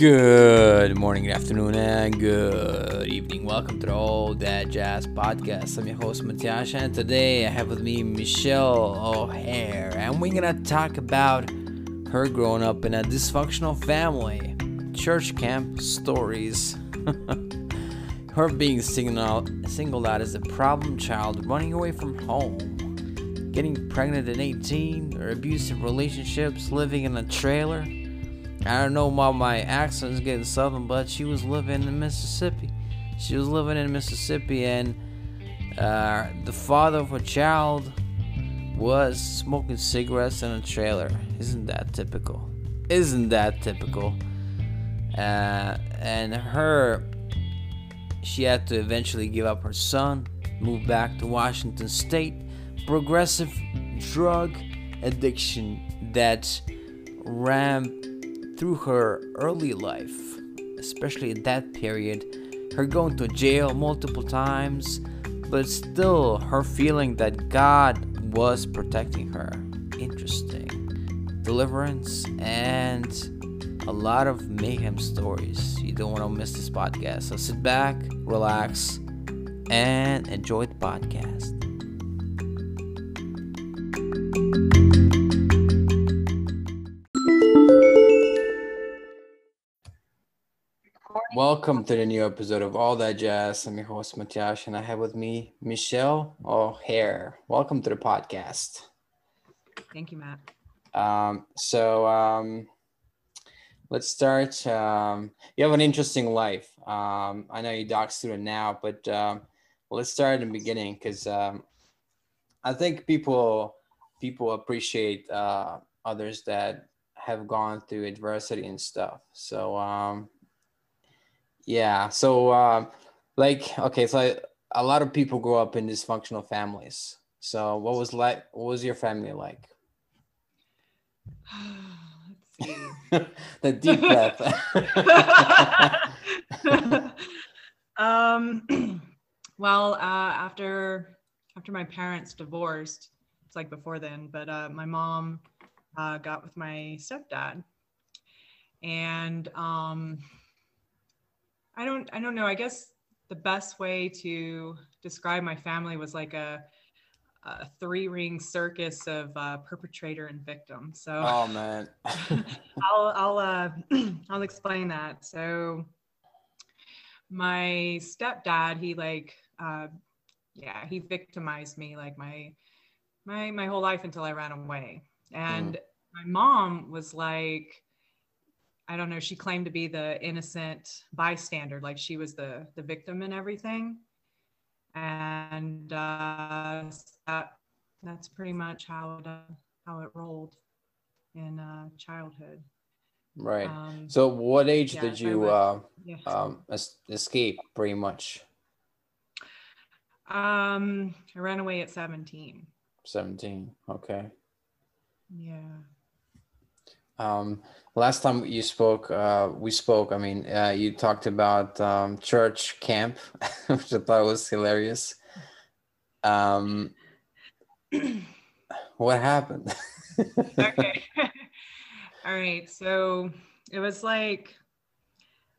Good morning, good afternoon, and good evening. Welcome to the All That Jazz Podcast. I'm your host, Matiasha, and today I have with me Michelle O'Hare, and we're gonna talk about her growing up in a dysfunctional family, church camp stories, her being singled out, singled out as a problem child, running away from home, getting pregnant at 18, or abusive relationships, living in a trailer I don't know why my accent's getting southern, but she was living in Mississippi. She was living in Mississippi, and uh, the father of her child was smoking cigarettes in a trailer. Isn't that typical? Isn't that typical? Uh, and her, she had to eventually give up her son, move back to Washington State. Progressive drug addiction that ran through her early life, especially in that period, her going to jail multiple times, but still her feeling that God was protecting her. Interesting. Deliverance and a lot of mayhem stories. You don't want to miss this podcast. So sit back, relax, and enjoy the podcast. Welcome to the new episode of All That Jazz. I'm your host, Matiash, and I have with me Michelle O'Hare. Welcome to the podcast. Thank you, Matt. Um, so um, let's start. Um, you have an interesting life. Um, I know you're doc student now, but um, let's start in the beginning because um, I think people people appreciate uh, others that have gone through adversity and stuff. So um, yeah. So, uh, like, okay, so I, a lot of people grow up in dysfunctional families. So, what was like? What was your family like? Let's see. the deep breath. um, well, uh, after after my parents divorced, it's like before then, but uh, my mom uh, got with my stepdad, and um, I don't I don't know. I guess the best way to describe my family was like a, a three ring circus of uh, perpetrator and victim. So oh man, I'll I'll uh, I'll explain that. So my stepdad, he like uh, yeah, he victimized me like my my my whole life until I ran away. And mm. my mom was like I don't know, she claimed to be the innocent bystander, like she was the the victim and everything. And uh, that, that's pretty much how it, uh, how it rolled in uh, childhood. Right. Um, so, what age yeah, did you uh, yeah. um, escape? Pretty much. Um, I ran away at seventeen. Seventeen. Okay. Yeah. Um, last time you spoke, uh, we spoke. I mean, uh, you talked about um, church camp, which I thought was hilarious. Um, what happened? okay. All right. So it was like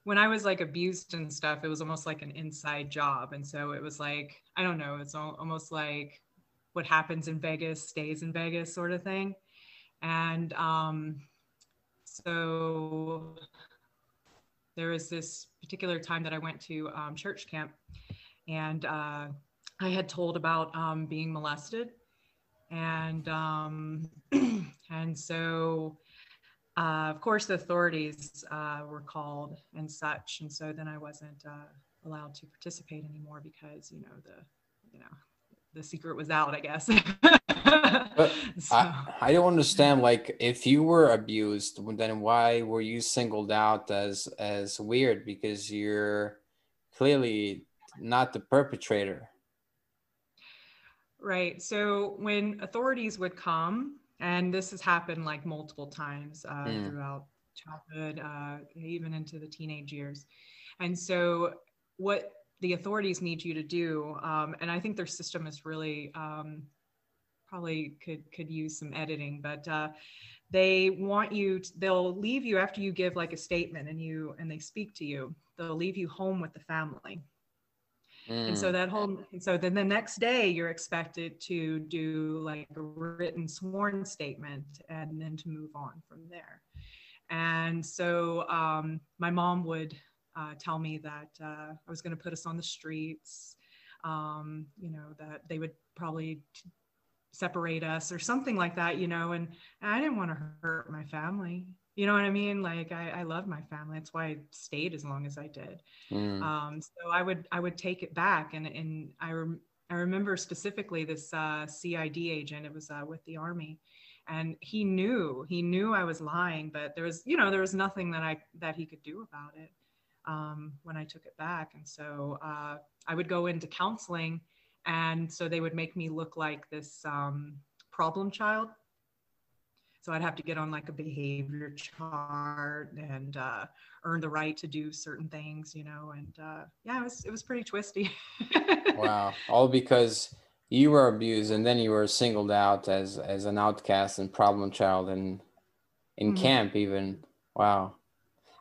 when I was like abused and stuff, it was almost like an inside job. And so it was like, I don't know, it's almost like what happens in Vegas stays in Vegas sort of thing. And um, so there was this particular time that I went to um, church camp and uh, I had told about um, being molested. And, um, and so, uh, of course, the authorities uh, were called and such. And so then I wasn't uh, allowed to participate anymore because, you know, the, you know, the secret was out, I guess. so. I, I don't understand. Like, if you were abused, then why were you singled out as as weird? Because you're clearly not the perpetrator. Right. So when authorities would come, and this has happened like multiple times uh, mm. throughout childhood, uh, even into the teenage years, and so what the authorities need you to do. Um, and I think their system is really um, probably could could use some editing, but uh, they want you to, they'll leave you after you give like a statement and you and they speak to you they'll leave you home with the family and so Mm. that whole so then the next day you're expected to do like a written sworn statement and then to move on from there and so um, my mom would uh, tell me that uh, i was going to put us on the streets um, you know that they would probably t- separate us or something like that you know and, and i didn't want to hurt my family. You know what i mean? Like i, I love my family. That's why i stayed as long as i did. Mm. um, so I would I would take it back, and and I rem- I remember specifically this uh, CID agent. It was uh, with the army, and he knew he knew I was lying, but there was you know there was nothing that I that he could do about it um, when I took it back. And so uh, I would go into counseling, and so they would make me look like this um, problem child. So I'd have to get on like a behavior chart and uh, earn the right to do certain things, you know. And uh, yeah, it was it was pretty twisty. Wow. All because you were abused and then you were singled out as as an outcast and problem child and in Mhm. camp even. Wow.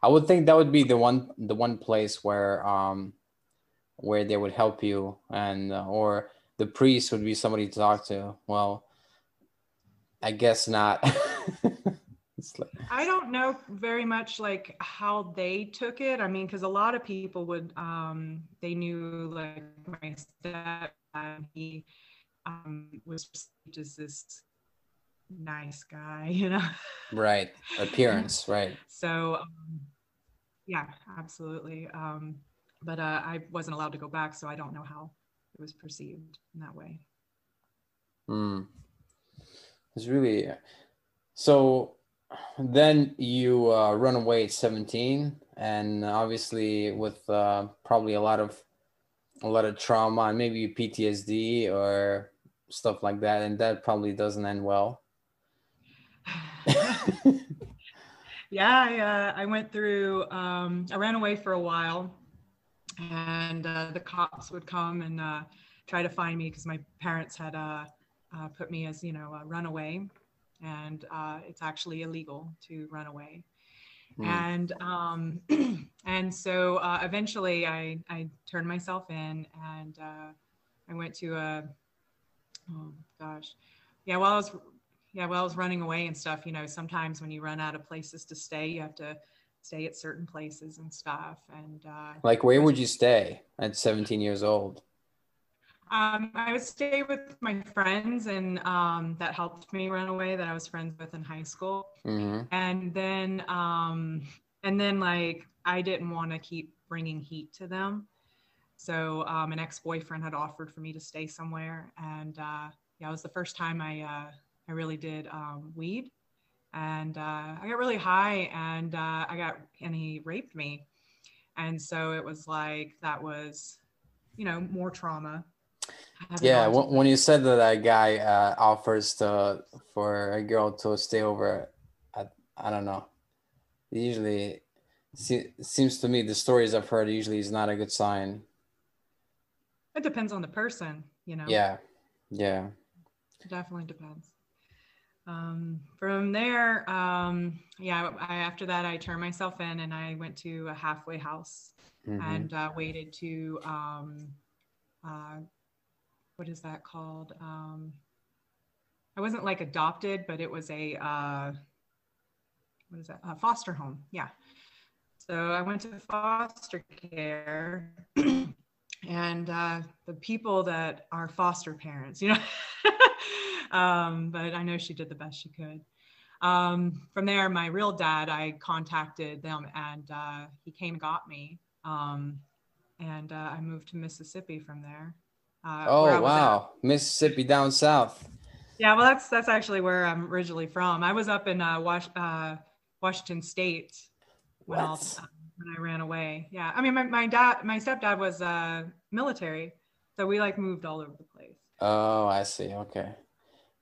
I would think that would be the one the one place where um where they would help you and uh, or the priest would be somebody to talk to. Well, I guess not. I don't know very much like how they took it. I mean, because a lot of people would, um, they knew like my stepdad, he um, was perceived as this nice guy, you know? right. Appearance, right. So, um, yeah, absolutely. Um, but uh, I wasn't allowed to go back, so I don't know how it was perceived in that way. Mm. It's really so. Then you uh, run away at seventeen, and obviously with uh, probably a lot of a lot of trauma and maybe PTSD or stuff like that, and that probably doesn't end well. yeah, I, uh, I went through, um, I ran away for a while and uh, the cops would come and uh, try to find me because my parents had uh, uh, put me as, you know, a runaway and uh, it's actually illegal to run away. Mm. And um, and so uh, eventually I, I turned myself in and uh, I went to a, oh gosh, yeah, while I was yeah, well I was running away and stuff, you know, sometimes when you run out of places to stay, you have to stay at certain places and stuff. And uh, Like, where would you stay at seventeen years old? um, I would stay with my friends, and um, that helped me run away. That I was friends with in high school. hmm and then um and then like i didn't want to keep bringing heat to them so um, an ex-boyfriend had offered for me to stay somewhere and uh yeah it was the first time i uh i really did um weed and uh i got really high and uh i got and he raped me and so it was like that was you know more trauma Yeah, to when, you said that that guy uh, offers to for a girl to stay over, I, I don't know. Usually, se- seems to me the stories I've heard usually is not a good sign. it depends on the person you know Yeah, yeah. It definitely depends. Um, from there, um, yeah, I, after that, I turned myself in and I went to a halfway house mhm. and uh, waited to, um, uh, what is that called? Um, I wasn't like adopted, but it was a, uh, what is that? A foster home. Yeah. So I went to foster care and uh, the people that are foster parents, you know. um, but I know she did the best she could. Um, from there, my real dad, I contacted them and uh, he came and got me. Um, and uh, I moved to Mississippi from there. Uh, Oh was at. wow, Mississippi down south. Yeah, well, that's that's actually where I'm originally from. I was up in uh, Was- uh, Washington State when, all, uh, when I ran away. Yeah, I mean, my, my dad, my stepdad was uh, military, so we like moved all over the place. Oh, I see. Okay,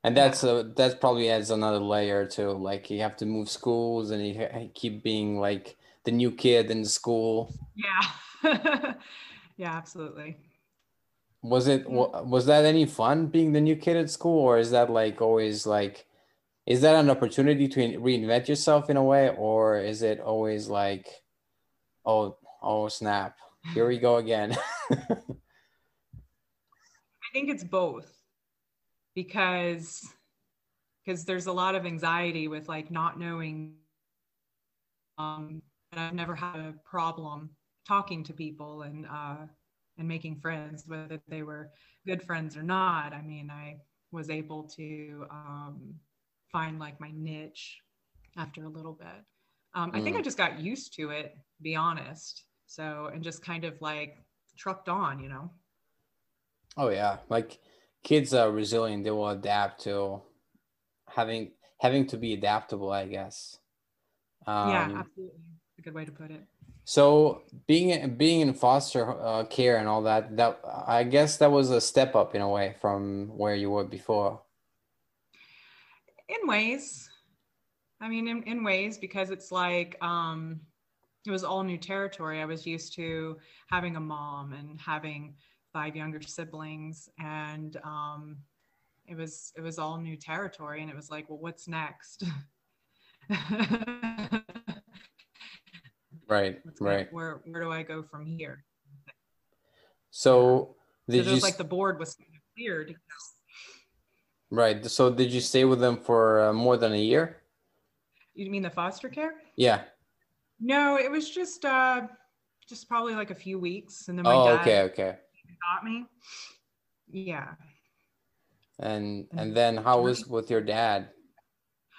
and that's uh, that probably adds another layer too. Like you have to move schools, and you keep being like the new kid in the school. Yeah, yeah, absolutely. Was it was that any fun being the new kid at school, or is that like always like is that an opportunity to reinvent yourself in a way or is it always like oh oh snap here we go again i think it's both because because there's a lot of anxiety with like not knowing um and i've never had a problem talking to people and uh and making friends whether they were good friends or not i mean i was able to um find like my niche after a little bit. Um, I think I mm. just got used to it, to be honest. So, and just kind of like trucked on, you know? Oh, yeah. Like kids are resilient, they will adapt to having having to be adaptable, I guess. Um, yeah, absolutely. a good way to put it. So being being in foster uh, care and all that, that I guess that was a step up in a way from where you were before in ways i mean in, in ways because it's like um it was all new territory i was used to having a mom and having five younger siblings and um it was it was all new territory and it was like well what's next right right where where do i go from here so did so you like the board was cleared? Right. So did you stay with them for uh, more than a year? You mean the foster care? Yeah. No, it was just uh just probably like a few weeks and then my oh, dad okay, okay. Got me. Yeah. And and then how was with your dad?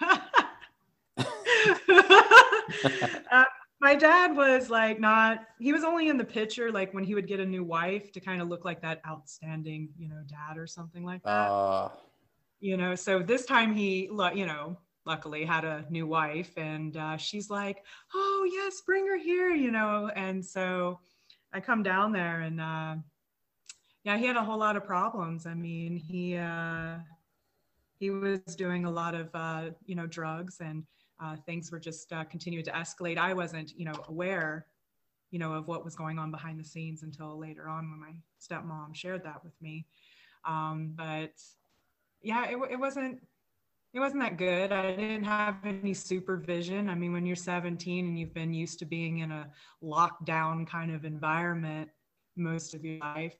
uh, my dad was like not he was only in the picture like when he would get a new wife to kind of look like that outstanding you know dad or something like that uh, you know so this time he you know luckily had a new wife and uh, she's like oh yes bring her here you know and so i come down there and uh, yeah he had a whole lot of problems i mean he uh, he was doing a lot of uh, you know drugs and uh, things were just uh, continuing to escalate i wasn't you know aware you know of what was going on behind the scenes until later on when my stepmom shared that with me um, but yeah, it, it wasn't it wasn't that good. I didn't have any supervision. I mean, when you're 17 and you've been used to being in a lockdown kind of environment most of your life,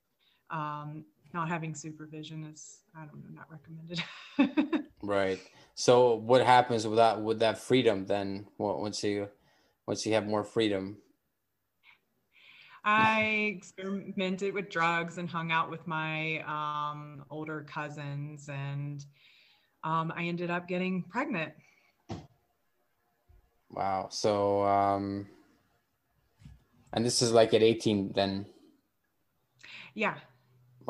um, not having supervision is, I don't know, not recommended. right. So what happens with that with that freedom then? Once you once you have more freedom, I experimented with drugs and hung out with my um, older cousins, and um, I ended up getting pregnant. Wow. So, um, and this is like at 18 then? Yeah.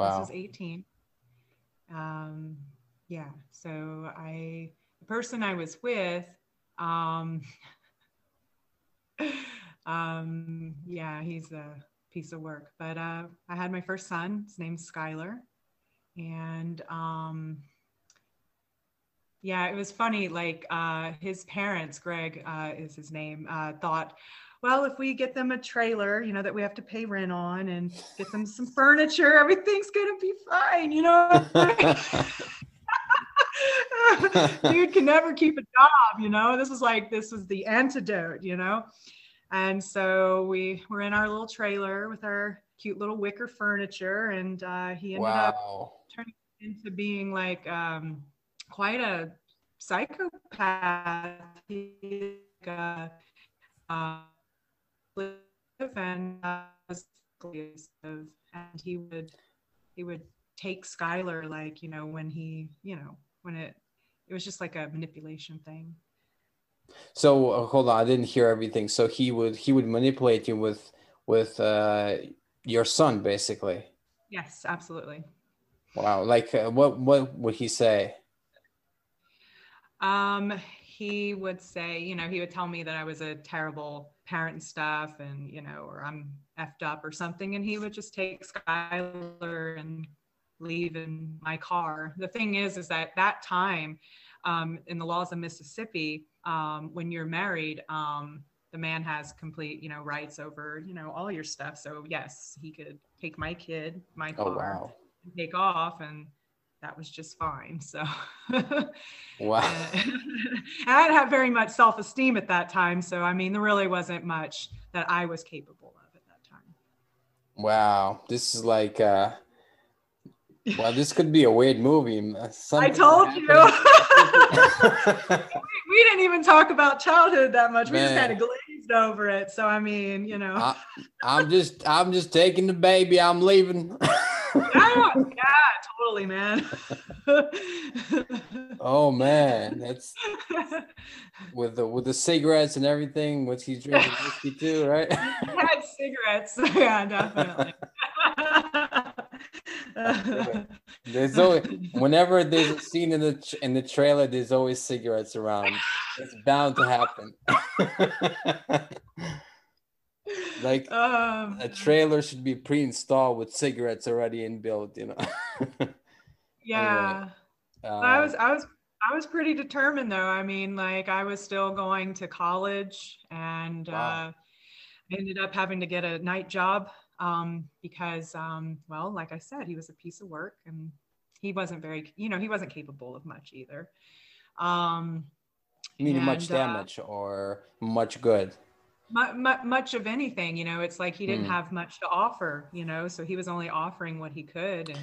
Wow. This is 18. Um, yeah. So I, the person I was with, um, um, yeah, he's a piece of work. But uh, I had my first son. His name's Skylar, and um, yeah, it was funny. Like uh, his parents, Greg uh, is his name, uh, thought, well, if we get them a trailer, you know, that we have to pay rent on, and get them some furniture, everything's gonna be fine, you know. Dude can never keep a job, you know. This was like this was the antidote, you know. And so we were in our little trailer with our cute little wicker furniture, and uh, he ended wow. up turning into being like um, quite a psychopath. He, uh, uh, and uh, and he would he would take Skylar like you know when he you know when it it was just like a manipulation thing so uh, hold on, I didn't hear everything. So he would he would manipulate you with with uh, your son, basically. Yes, absolutely. Wow, like uh, what what would he say? Um, he would say, you know, he would tell me that I was a terrible parent stuff, and you know, or I'm effed up or something, and he would just take Skylar and leave in my car. The thing is, is that that time, um, in the laws of Mississippi, um, when you're married, um, the man has complete, you know, rights over, you know, all your stuff. So yes, he could take my kid, my oh, car, oh, wow. and take off, and that was just fine. So, wow. I didn't have very much self esteem at that time. So, I mean, there really wasn't much that I was capable of at that time. Wow. This is like, uh, well, this could be a weird movie. Something I told you. we didn't even talk about childhood that much. Man. We just kind of glazed over it. So I mean, you know. I, am just I'm just taking the baby. I'm leaving. yeah, yeah, totally, man. oh man, that's with the with the cigarettes and everything. What's he drinking whiskey too, right? had cigarettes. yeah, definitely there's always whenever there's a scene in the in the trailer, there's always cigarettes around. It's bound to happen. Like um, a trailer should be pre-installed with cigarettes already inbuilt, you know. yeah. Anyway, uh, I was I was I was pretty determined though. I mean, like I was still going to college and wow. uh, ended up having to get a night job um, because, um, well, like I said, he was a piece of work and he wasn't very, you know, he wasn't capable of much either. Um, Meaning much uh, damage uh, or much good? Much of anything, you know, it's like he didn't mm. have much to offer, you know, so he was only offering what he could. And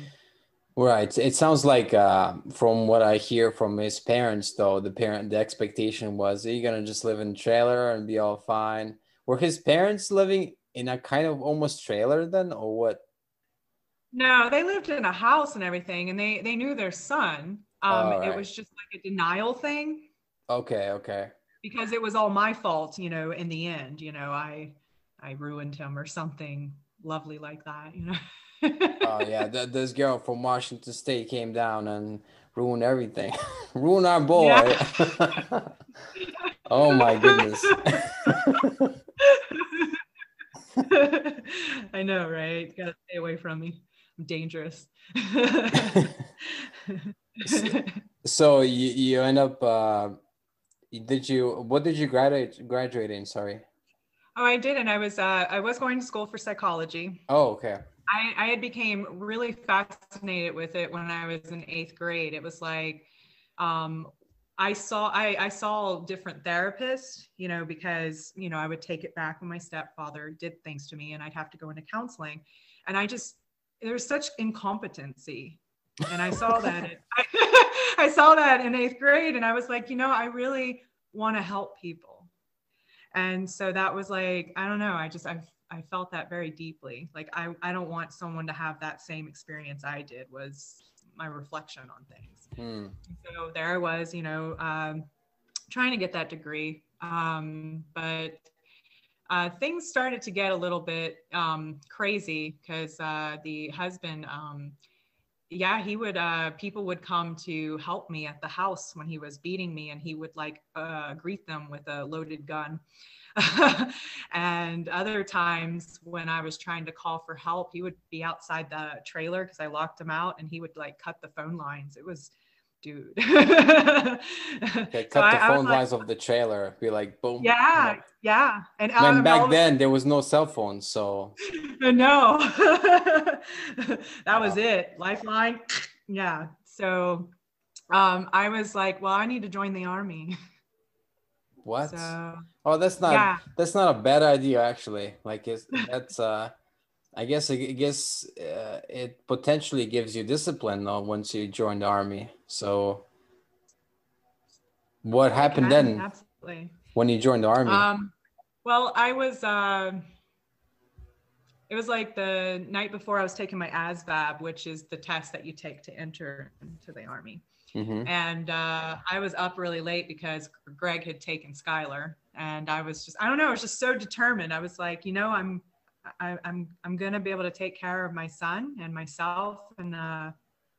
Right. It sounds like uh, from what I hear from his parents, though, the parent, the expectation was, are you going to just live in a trailer and be all fine? Were his parents living in a kind of almost trailer then or what no they lived in a house and everything and they they knew their son um right. it was just like a denial thing okay okay because it was all my fault you know in the end you know i i ruined him or something lovely like that you know oh yeah th- this girl from washington state came down and ruined everything ruined our boy yeah. oh my goodness I know, right? Gotta stay away from me. I'm dangerous. so you, you end up uh did you what did you graduate graduate in sorry? Oh i did and i was uh i was going to school for psychology. Oh okay. I i had became really fascinated with it when i was in eighth grade. It was like um I saw I, I saw different therapists, you know, because you know I would take it back when my stepfather did things to me, and I'd have to go into counseling, and I just there's such incompetency, and I saw that it, I, I saw that in eighth grade, and I was like, you know, I really want to help people, and so that was like I don't know, I just I I felt that very deeply, like I I don't want someone to have that same experience I did was my reflection on things. Hmm. So there I was, you know, um, trying to get that degree, um, but uh, things started to get a little bit um, crazy because uh, the husband, um, yeah, he would, uh, people would come to help me at the house when he was beating me, and he would like uh, greet them with a loaded gun. and other times when I was trying to call for help, he would be outside the trailer because I locked him out and he would like cut the phone lines. It was, dude. okay, cut so the I, phone I lines like, of the trailer. Be like, boom. Yeah, yeah. And um, back then there was no cell phones, so. no, that was it. Lifeline. Yeah. So um, I was like, well, I need to join the army. What? So, oh, that's not yeah. that's not a bad idea actually. Like it's that's uh I guess I guess uh, it potentially gives you discipline though once you join the army. So what happened then absolutely. when you joined the army? Um, well, I was uh, it was like the night before I was taking my ASVAB, which is the test that you take to enter into the army. Mm-hmm. And uh, I was up really late because Greg had taken Skylar, and I was just I don't know I was just so determined. I was like, you know, I'm I, am I'm I'm gonna be able to take care of my son and myself, and uh,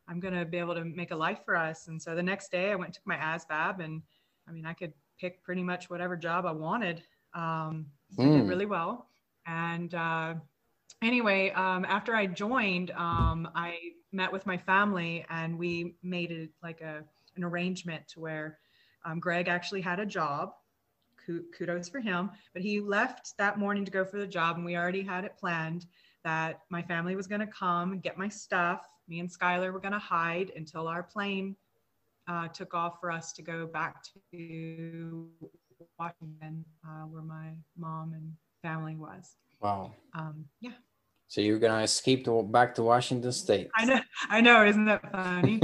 I'm gonna be able to make a life for us. And so the next day, I went took my ASVAB, and I mean, I could pick pretty much whatever job I wanted. Um, mm. I did hmm. really well, and uh, anyway, um, after I joined, um, I met with my family and we made it like a, an arrangement to where um, Greg actually had a job. Kudos for him. But he left that morning to go for the job, and we already had it planned that my family was going to come and get my stuff me and Skylar were going to hide until our plane uh, took off for us to go back to Washington, uh, where my mom and family was. Wow. Um, yeah. So you're gonna escape to back to Washington State. I know. I know. Isn't that funny?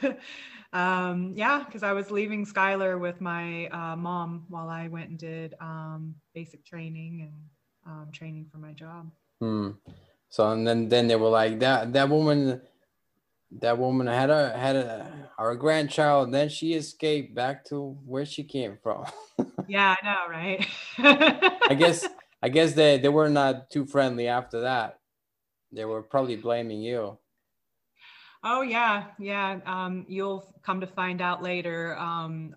um, yeah, because I was leaving Skylar with my uh, mom while I went and did um, basic training and um, training for my job. Hmm. So and then then they were like that that woman that woman had a had a our grandchild and then she escaped back to where she came from. yeah, I know, right? I guess I guess they they were not too friendly after that. They were probably blaming you. Oh yeah, yeah. Um, you'll come to find out later um,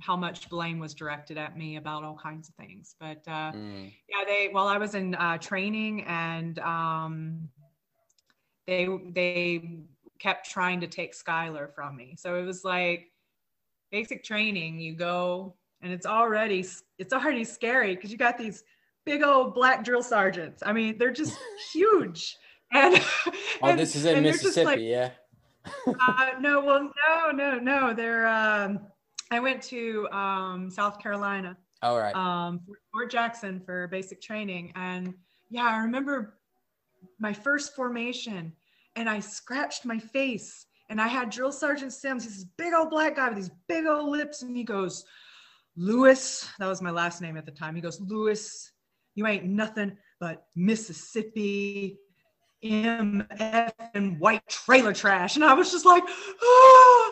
how much blame was directed at me about all kinds of things. But uh, mm. yeah, they while I was in uh, training and um, they they kept trying to take Skylar from me. So it was like basic training. You go and it's already it's already scary because you got these big old black drill sergeants. I mean, they're just huge. And oh, and, this is in Mississippi, like, yeah uh, no, well, no, no, no. They're. Um, I went to um, South Carolina. All right. Um, Fort Jackson for basic training, and yeah, I remember my first formation, and I scratched my face, and I had Drill Sergeant Sims. He's this big old black guy with these big old lips, and he goes, "Lewis," that was my last name at the time. He goes, "Lewis, you ain't nothing but Mississippi MF and white trailer trash. And I was just like, ah.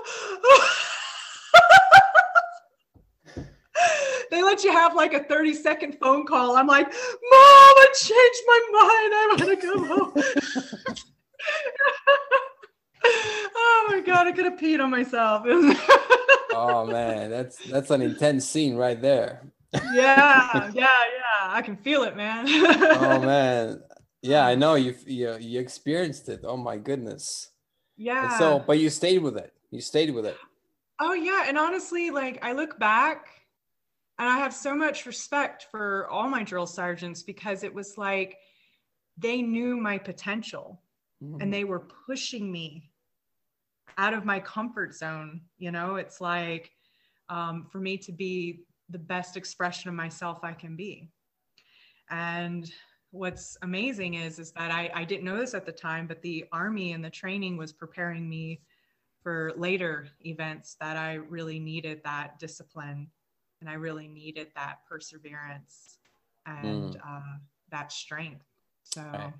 they let you have like a 30 second phone call. I'm like, Mom, I changed my mind. I want to go home. oh my God, I could have peed on myself. oh man, that's that's an intense scene right there. yeah, yeah, yeah. I can feel it, man. oh man yeah i know you you, you experienced it. Oh my goodness. Yeah and so but you stayed with it. You stayed with it. Oh yeah and honestly like i look back and i have so much respect for all my drill sergeants because it was like they knew my potential mm-hmm. and they were pushing me out of my comfort zone you know? It's like um, for me to be the best expression of myself i can be. And what's amazing is is that I, I didn't know this at the time, but the army and the training was preparing me for later events that I really needed that discipline and I really needed that perseverance and mm. uh, that strength. So I,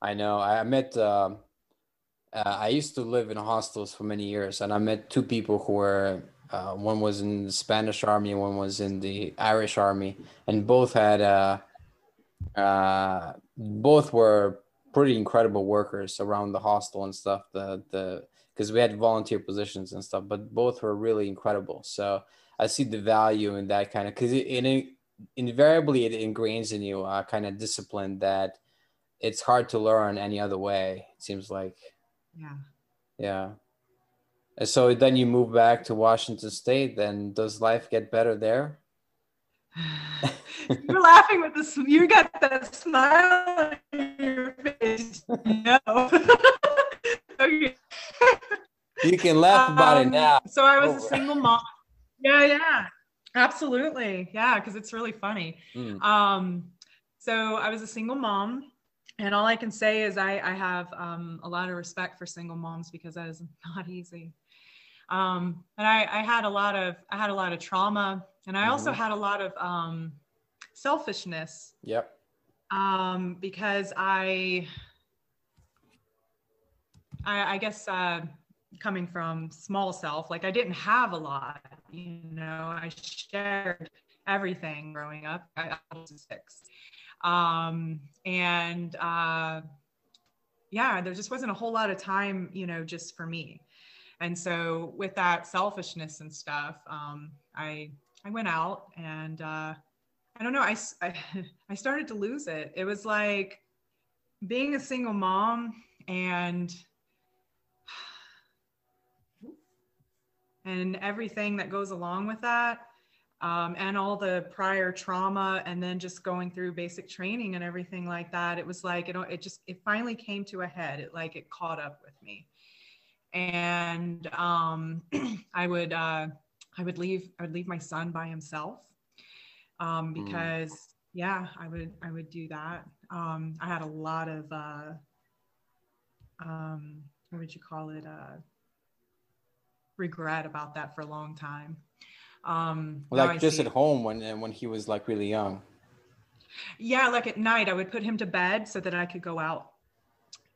I know I met. Um, uh, I used to live in hostels for many years, and I met two people who were. Uh, one was in the Spanish army, one was in the Irish army, and both had uh, both were pretty incredible workers around the hostel and stuff. The the because we had volunteer positions and stuff, but both were really incredible. So I see the value in that kind of because it, it, invariably it ingrains in you a kind of discipline that it's hard to learn any other way. It seems like. Yeah. Yeah. And so then you move back to Washington State. Then does life get better there? You're laughing with this. You got that smile on your face. No. okay. You can laugh about um, it now. So I was a single mom. Yeah, yeah, absolutely. Yeah, because it's really funny. Mm. Um, so I was a single mom, and all I can say is I, I have um, a lot of respect for single moms because that is not easy. Um, and I, I had a lot of I had a lot of trauma, and I mm-hmm. also had a lot of um, selfishness. Yep. Um, because I, I, I guess uh, coming from small self, like I didn't have a lot. You know, I shared everything growing up. I was six, um, and uh, yeah, there just wasn't a whole lot of time, you know, just for me. And so with that selfishness and stuff, um, I I went out and uh, I don't know. I, I, I started to lose it. It was like being a single mom and and everything that goes along with that. um, and all the prior trauma and then just going through basic training and everything like that it was like it, it just it finally came to a head it like it caught up with me and um, i would uh, i would leave i would leave my son by himself um, hmm. because mm. yeah i would i would do that um, i had a lot of uh, um, what would you call it uh, regret about that for a long time um, like just at home when when he was like really young. Yeah, like at night, I would put him to bed so that I could go out,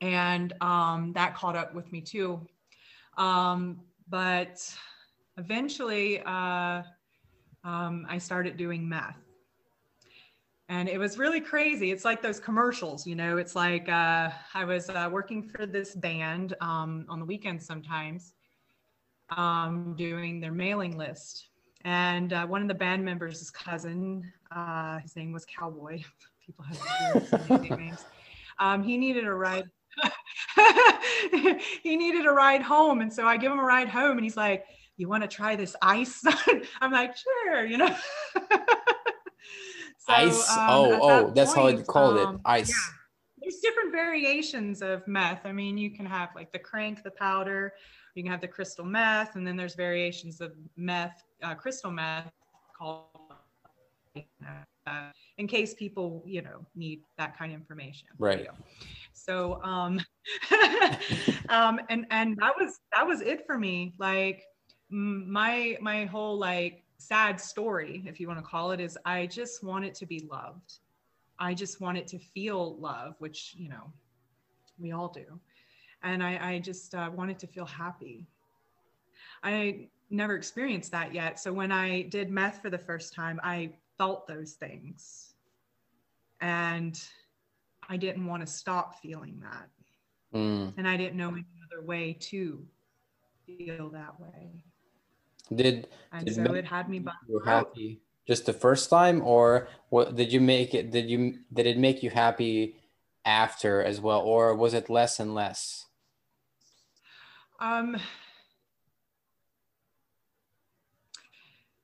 and um, that caught up with me too. Um, but eventually, uh, um, I started doing meth. And it was really crazy. It's like those commercials, you know. It's like uh, I was uh, working for this band um, on the weekends sometimes, um, doing their mailing list and uh, one of the band members' his cousin, uh, his name was Cowboy. People have nicknames. Um, he needed a ride. he needed a ride home, and so I give him a ride home, and he's like, "You want to try this ice?" I'm like, "Sure," you know. so, ice. Um, oh, oh, that that's point, how they called um, it. Ice. Yeah. There's different variations of meth. I mean, you can have like the crank, the powder, you can have the crystal meth, and then there's variations of meth, uh, crystal meth called uh, in case people, you know, need that kind of information. Right. So, um, um, and and that was that was it for me. Like my my whole like sad story, if you want to call it, is I just want it to be loved. I just want it to feel love, which you know, we all do and I, I just uh, wanted to feel happy. I never experienced that yet. So when I did meth for the first time, I felt those things. And I didn't want to stop feeling that. Mm. And I didn't know any other way to feel that way. Did, and did so it had me you happy just the first time or what did you make it did you did it make you happy after as well or was it less and less um,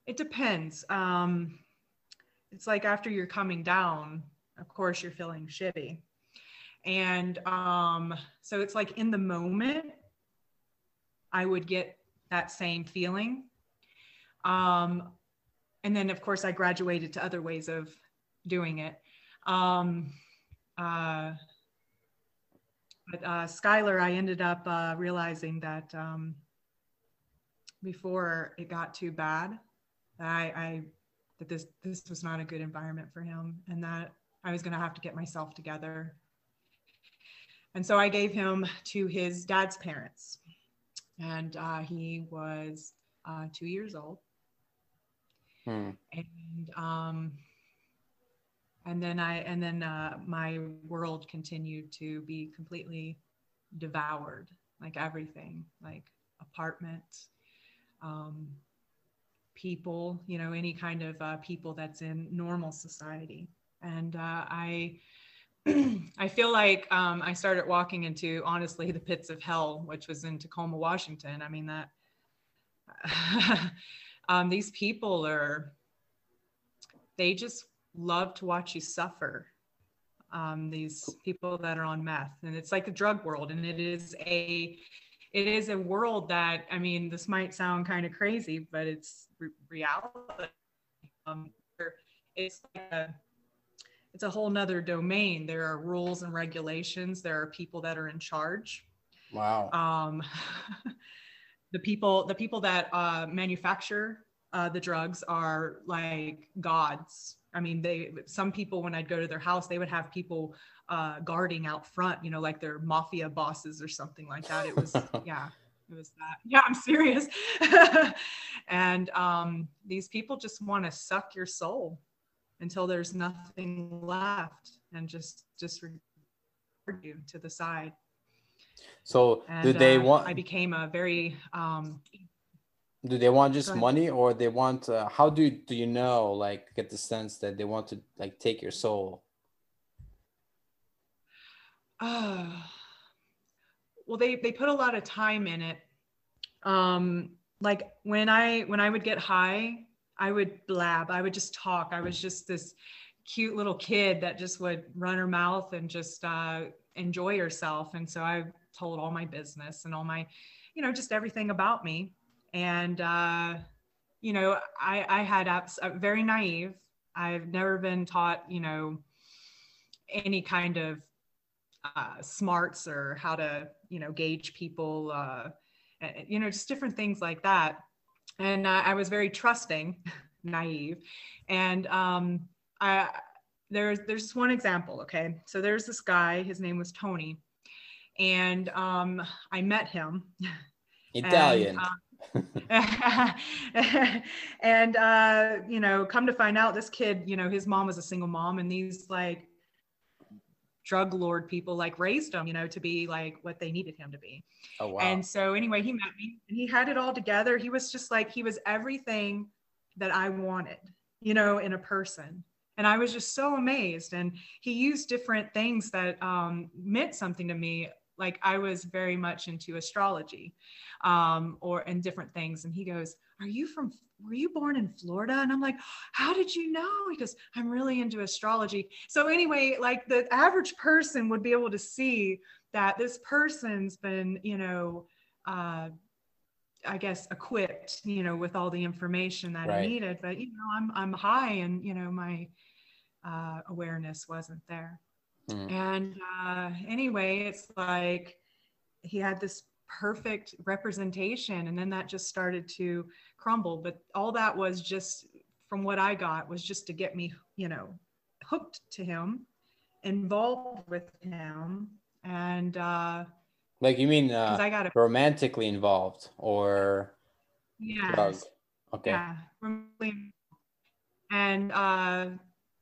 it depends. Um, it's like after you're coming down, of course, you're feeling shitty. And um, so it's like in the moment, I would get that same feeling. Um, and then, of course, I graduated to other ways of doing it. Um, uh, but uh, Skylar, I ended up uh, realizing that um, before it got too bad, I, I that this this was not a good environment for him, and that I was going to have to get myself together. And so I gave him to his dad's parents, and uh, he was uh, two years old. Hmm. And um, and then I and then uh, my world continued to be completely devoured, like everything, like apartments, um, people, you know, any kind of uh, people that's in normal society, and uh, I. I feel like um, I started walking into honestly the pits of hell, which was in Tacoma, Washington. I mean that um, these people are they just love to watch you suffer. Um, these people that are on meth, and it's like a drug world, and it is a it is a world that I mean, this might sound kind of crazy, but it's re- reality. Um, it's like a, it's a whole nother domain. There are rules and regulations. There are people that are in charge. Wow. Um, the people the people that uh, manufacture uh, the drugs are like gods I mean, they some people when I'd go to their house, they would have people uh, guarding out front, you know, like their mafia bosses or something like that. It was yeah, it was that. Yeah, I'm serious. and um, these people just want to suck your soul until there's nothing left and just just regard you to the side. So and, do they uh, want? I became a very um, do they want just money or they want uh, how do do you know like get the sense that they want to like take your soul uh, well they they put a lot of time in it um like when i when i would get high I would blab. I would just talk. I was just this cute little kid that just would run her mouth and just uh, enjoy herself. And so I told all my business and all my, you know, just everything about me. And, uh, you know, I, I had apps, uh, very naive. I've never been taught, you know, any kind of uh, smarts or how to, you know, gauge people, uh, you know, just different things like that. And uh, I was very trusting, naive. And um, I, there's, there's one example. Okay. So there's this guy, his name was Tony. And um, I met him. Italian. And, uh, and uh, you know, come to find out, this kid, you know, his mom was a single mom, and these like drug lord people like raised him, you know, to be like what they needed him to be. Oh wow. And so anyway, he met me and he had it all together. He was just like he was everything that I wanted, you know, in a person. And I was just so amazed. And he used different things that um, meant something to me. Like I was very much into astrology um, or and different things. And he goes, Are you from were you born in Florida? And I'm like, how did you know? Because I'm really into astrology. So anyway, like the average person would be able to see that this person's been, you know, uh, I guess equipped, you know, with all the information that right. I needed. But you know, I'm I'm high, and you know, my uh, awareness wasn't there. Mm. And uh, anyway, it's like he had this perfect representation, and then that just started to crumble. But all that was just from what I got was just to get me, you know, hooked to him, involved with him, and uh, like you mean uh, I got a, romantically involved or yeah, okay, yeah, and uh,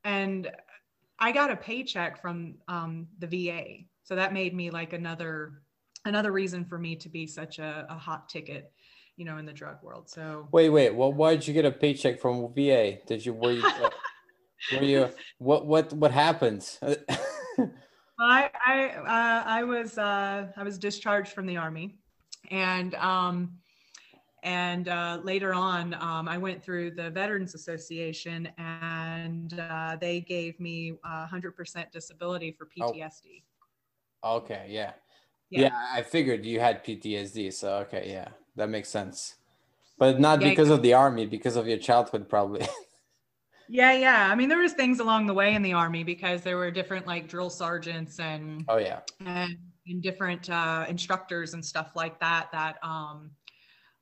and I got a paycheck from um, the VA, so that made me like another another reason for me to be such a, a hot ticket you know, in the drug world. So wait, wait, well, why did you get a paycheck from VA? Did you were you were you what what what happened? I I uh, I was uh, I was discharged from the army, and um, and uh, later on um, I went through the Veterans Association, and uh, they gave me 100% disability for PTSD. Oh. Okay, yeah. yeah. yeah, I figured you had PTSD, so okay, yeah that makes sense. But not yeah, because of the army, because of your childhood, probably. yeah, yeah. I mean, there was things along the way in the army because there were different like drill sergeants and oh yeah, and, and different uh, instructors and stuff like that that um,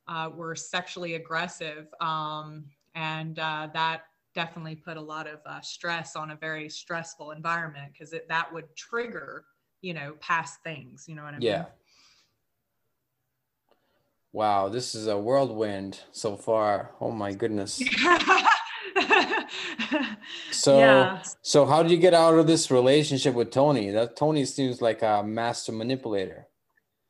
uh, were sexually aggressive, um, and uh, that definitely put a lot of uh, stress on a very stressful environment because that would trigger, you know, past things. You know what I mean? Yeah. Wow, this is a whirlwind so far. Oh my goodness. so yeah. so how did you get out of this relationship with Tony? That Tony seems like a master manipulator.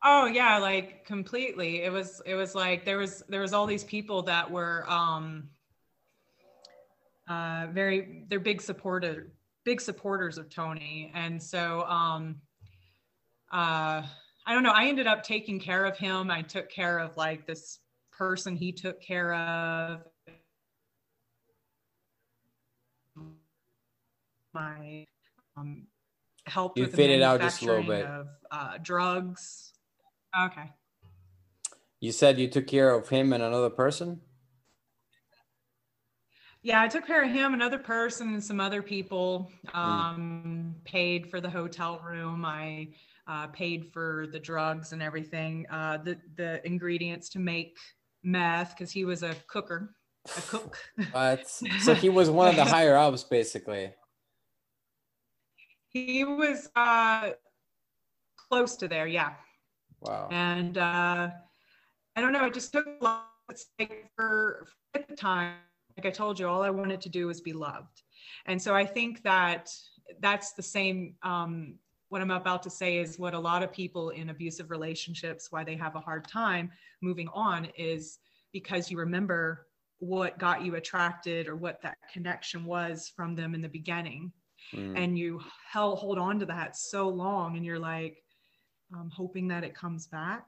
Oh yeah, like completely. It was it was like there was there was all these people that were um uh very they're big supporter big supporters of Tony. And so um uh I don't know. I ended up taking care of him. I took care of like this person he took care of. My um, help you with faded out just a little bit of uh, drugs. Okay. You said you took care of him and another person. Yeah, I took care of him, another person, and some other people. Hmm. Um, mm. Paid for the hotel room. I uh, paid for the drugs and everything, uh, the the ingredients to make meth because he was a cooker, a cook. But so he was one of the higher ups, basically. He was uh, close to there, yeah. Wow. And uh, I don't know. It just took a lot for, for the time. Like I told you, all I wanted to do was be loved, and so I think that that's the same um, what I'm about to say is what a lot of people in abusive relationships, why they have a hard time moving on is because you remember what got you attracted or what that connection was from them in the beginning. Mm. And you held, hold on to that so long and you're like, um, hoping that it comes back,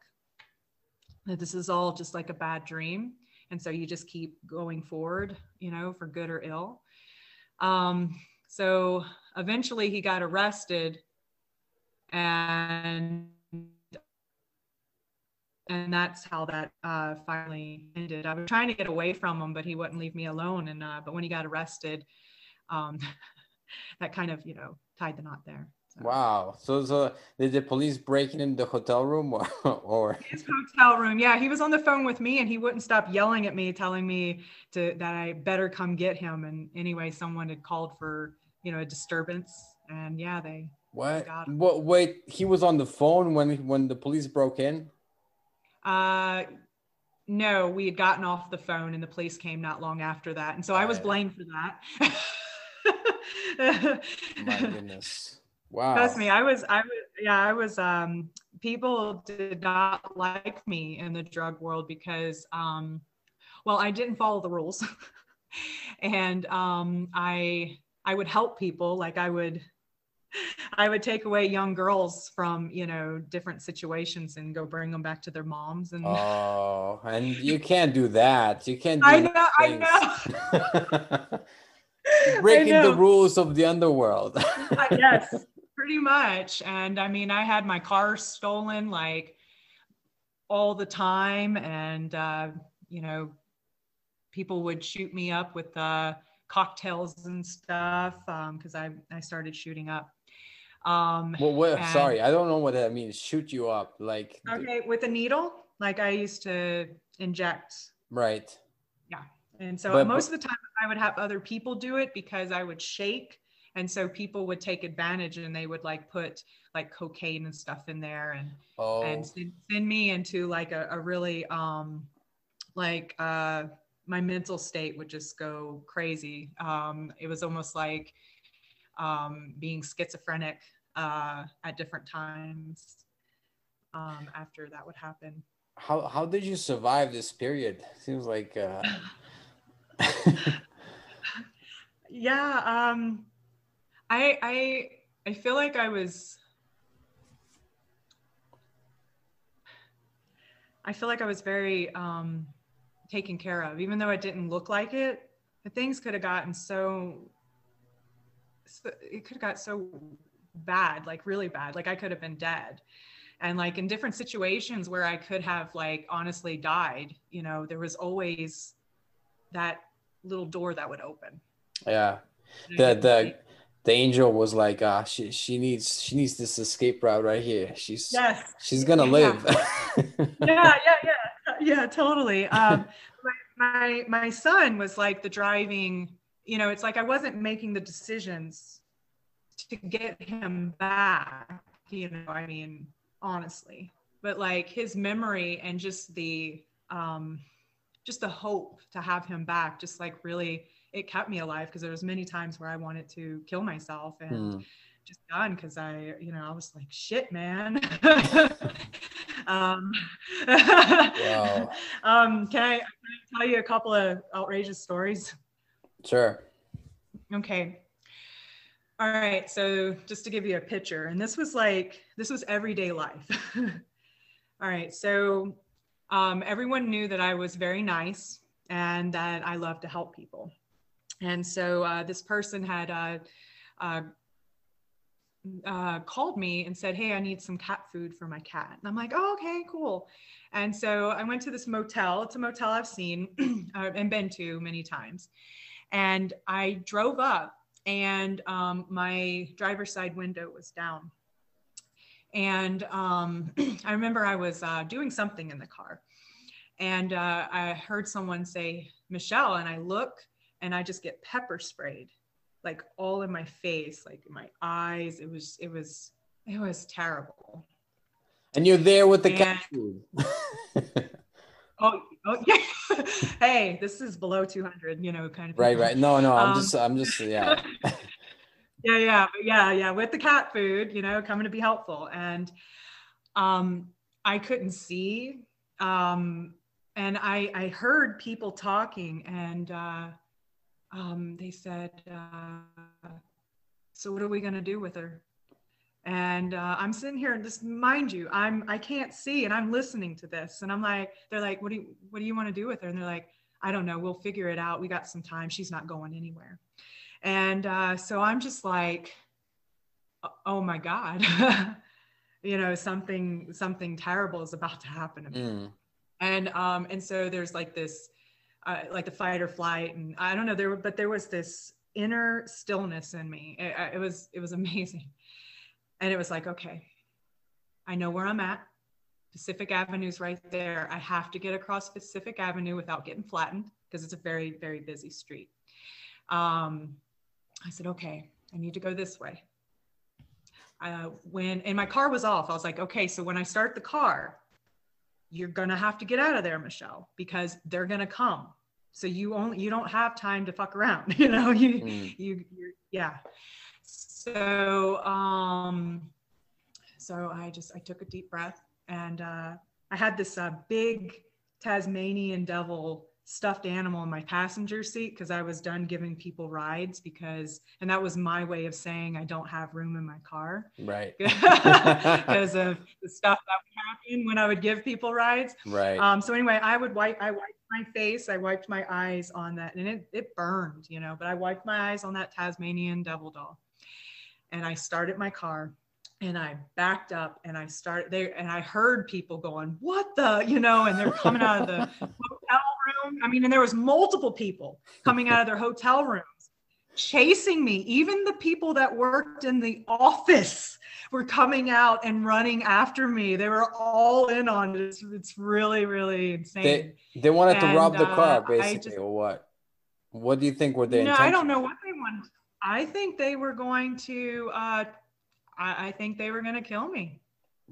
that this is all just like a bad dream. And so you just keep going forward you know for good or ill um, so eventually he got arrested and and that's how that uh, finally ended. I was trying to get away from him, but he wouldn't leave me alone. And uh, but when he got arrested, um, that kind of you know tied the knot there. Wow. So, so did the police break in the hotel room or, or? His hotel room. Yeah, he was on the phone with me and he wouldn't stop yelling at me, telling me to that I better come get him. And anyway, someone had called for you know a disturbance, and yeah, they. What? What? Wait, he was on the phone when when the police broke in. Uh, no, we had gotten off the phone and the police came not long after that. And so I was blamed for that. My goodness. Wow. Trust me, I was, I was, yeah, I was, um, people did not like me in the drug world because, um, well, I didn't follow the rules. and um, I, I would help people. Like I would, I would take away young girls from you know different situations and go bring them back to their moms and oh and you can't do that you can't I know I know breaking the rules of the underworld uh, yes pretty much and I mean I had my car stolen like all the time and uh, you know people would shoot me up with uh, cocktails and stuff because um, I, I started shooting up um, well, what, and, sorry, I don't know what that means. Shoot you up, like okay, with a needle. Like I used to inject. Right. Yeah, and so but, most of the time I would have other people do it because I would shake, and so people would take advantage and they would like put like cocaine and stuff in there and oh. and send, send me into like a, a really um like uh my mental state would just go crazy. Um, it was almost like um, being schizophrenic uh, at different times um, after that would happen. How, how did you survive this period? Seems like. Uh... yeah. Um, I, I, I feel like I was. I feel like I was very um, taken care of, even though it didn't look like it. Things could have gotten so it could have got so bad, like really bad. Like I could have been dead. And like in different situations where I could have like honestly died, you know, there was always that little door that would open. Yeah. The the the angel was like, ah, uh, she she needs she needs this escape route right here. She's yes, she's gonna live. yeah, yeah, yeah, yeah, totally. Um, my, my my son was like the driving you know, it's like I wasn't making the decisions to get him back, you know, I mean, honestly. But like his memory and just the um just the hope to have him back just like really it kept me alive because there was many times where I wanted to kill myself and mm. just done because I, you know, I was like, shit, man. um, wow. um, can I, can I tell you a couple of outrageous stories? Sure. Okay. All right. So just to give you a picture, and this was like, this was everyday life. All right. So um, everyone knew that I was very nice and that I love to help people. And so uh, this person had uh, uh, uh, called me and said, Hey, I need some cat food for my cat. And I'm like, Oh, okay, cool. And so I went to this motel. It's a motel I've seen uh, and been to many times. And I drove up, and um, my driver's side window was down. And um, I remember I was uh, doing something in the car, and uh, I heard someone say, Michelle, and I look and I just get pepper sprayed like all in my face, like my eyes. It was, it was, it was terrible. And you're there with the and, cat food. oh, oh yeah. hey, this is below 200, you know, kind of. Right, right. No, no, I'm um, just, I'm just, yeah. yeah, yeah, yeah, yeah. With the cat food, you know, coming to be helpful, and um, I couldn't see, um, and I, I heard people talking, and uh, um, they said, uh, "So what are we gonna do with her?" and uh, i'm sitting here and just mind you i'm i can't see and i'm listening to this and i'm like they're like what do you what do you want to do with her and they're like I don't know, we'll figure it out. We got some time. She's not going anywhere. And uh, so I'm just like, oh my God, you know, something, something terrible is about to happen to me. Mm. And, um, and so there's like this, uh, like the fight or flight. And I don't know there, but there was this inner stillness in me. It, it was, it was amazing. And it was like, okay, I know where I'm at. Pacific Avenue's right there. I have to get across Pacific Avenue without getting flattened because it's a very, very busy street. Um, I said, okay, I need to go this way. Uh, when and my car was off, I was like, okay, so when I start the car, you're gonna have to get out of there, Michelle, because they're gonna come. So you only you don't have time to fuck around, you know. You mm. you yeah. So um, so I just I took a deep breath and uh, I had this uh, big Tasmanian devil stuffed animal in my passenger seat because I was done giving people rides because, and that was my way of saying I don't have room in my car. Right. Because of the stuff that would happen when I would give people rides. Right. Um, so anyway, I would wipe, I wiped my face, I wiped my eyes on that and it, it burned, you know, but I wiped my eyes on that Tasmanian devil doll and I started my car and I backed up and I started there and I heard people going, what the, you know, and they're coming out of the room. I mean, and there was multiple people coming out of their hotel rooms chasing me. Even the people that worked in the office were coming out and running after me. They were all in on it. It's, it's really, really insane. They, they wanted and, to rob the car, uh, basically, just, or what? What do you think were they? No, I don't know what they wanted. I think they were going to uh, I, I think they were going to kill me.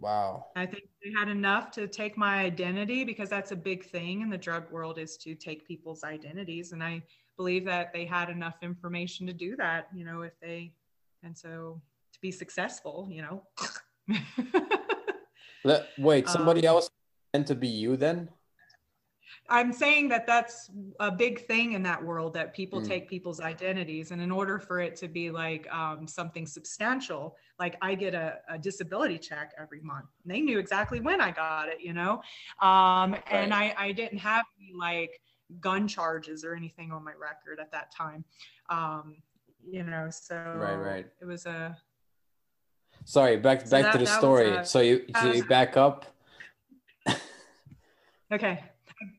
Wow. I think they had enough to take my identity because that's a big thing in the drug world is to take people's identities. And I believe that they had enough information to do that, you know, if they, and so to be successful, you know. Wait, somebody um, else meant to be you then? I'm saying that that's a big thing in that world that people mm. take people's identities. And in order for it to be like um, something substantial, like I get a, a, disability check every month. And they knew exactly when I got it, you know? Um, right. And I, I didn't have any like gun charges or anything on my record at that time. Um, you know, so right, right. it was a. Sorry, back so back that, to the story. A, so you so you back up. okay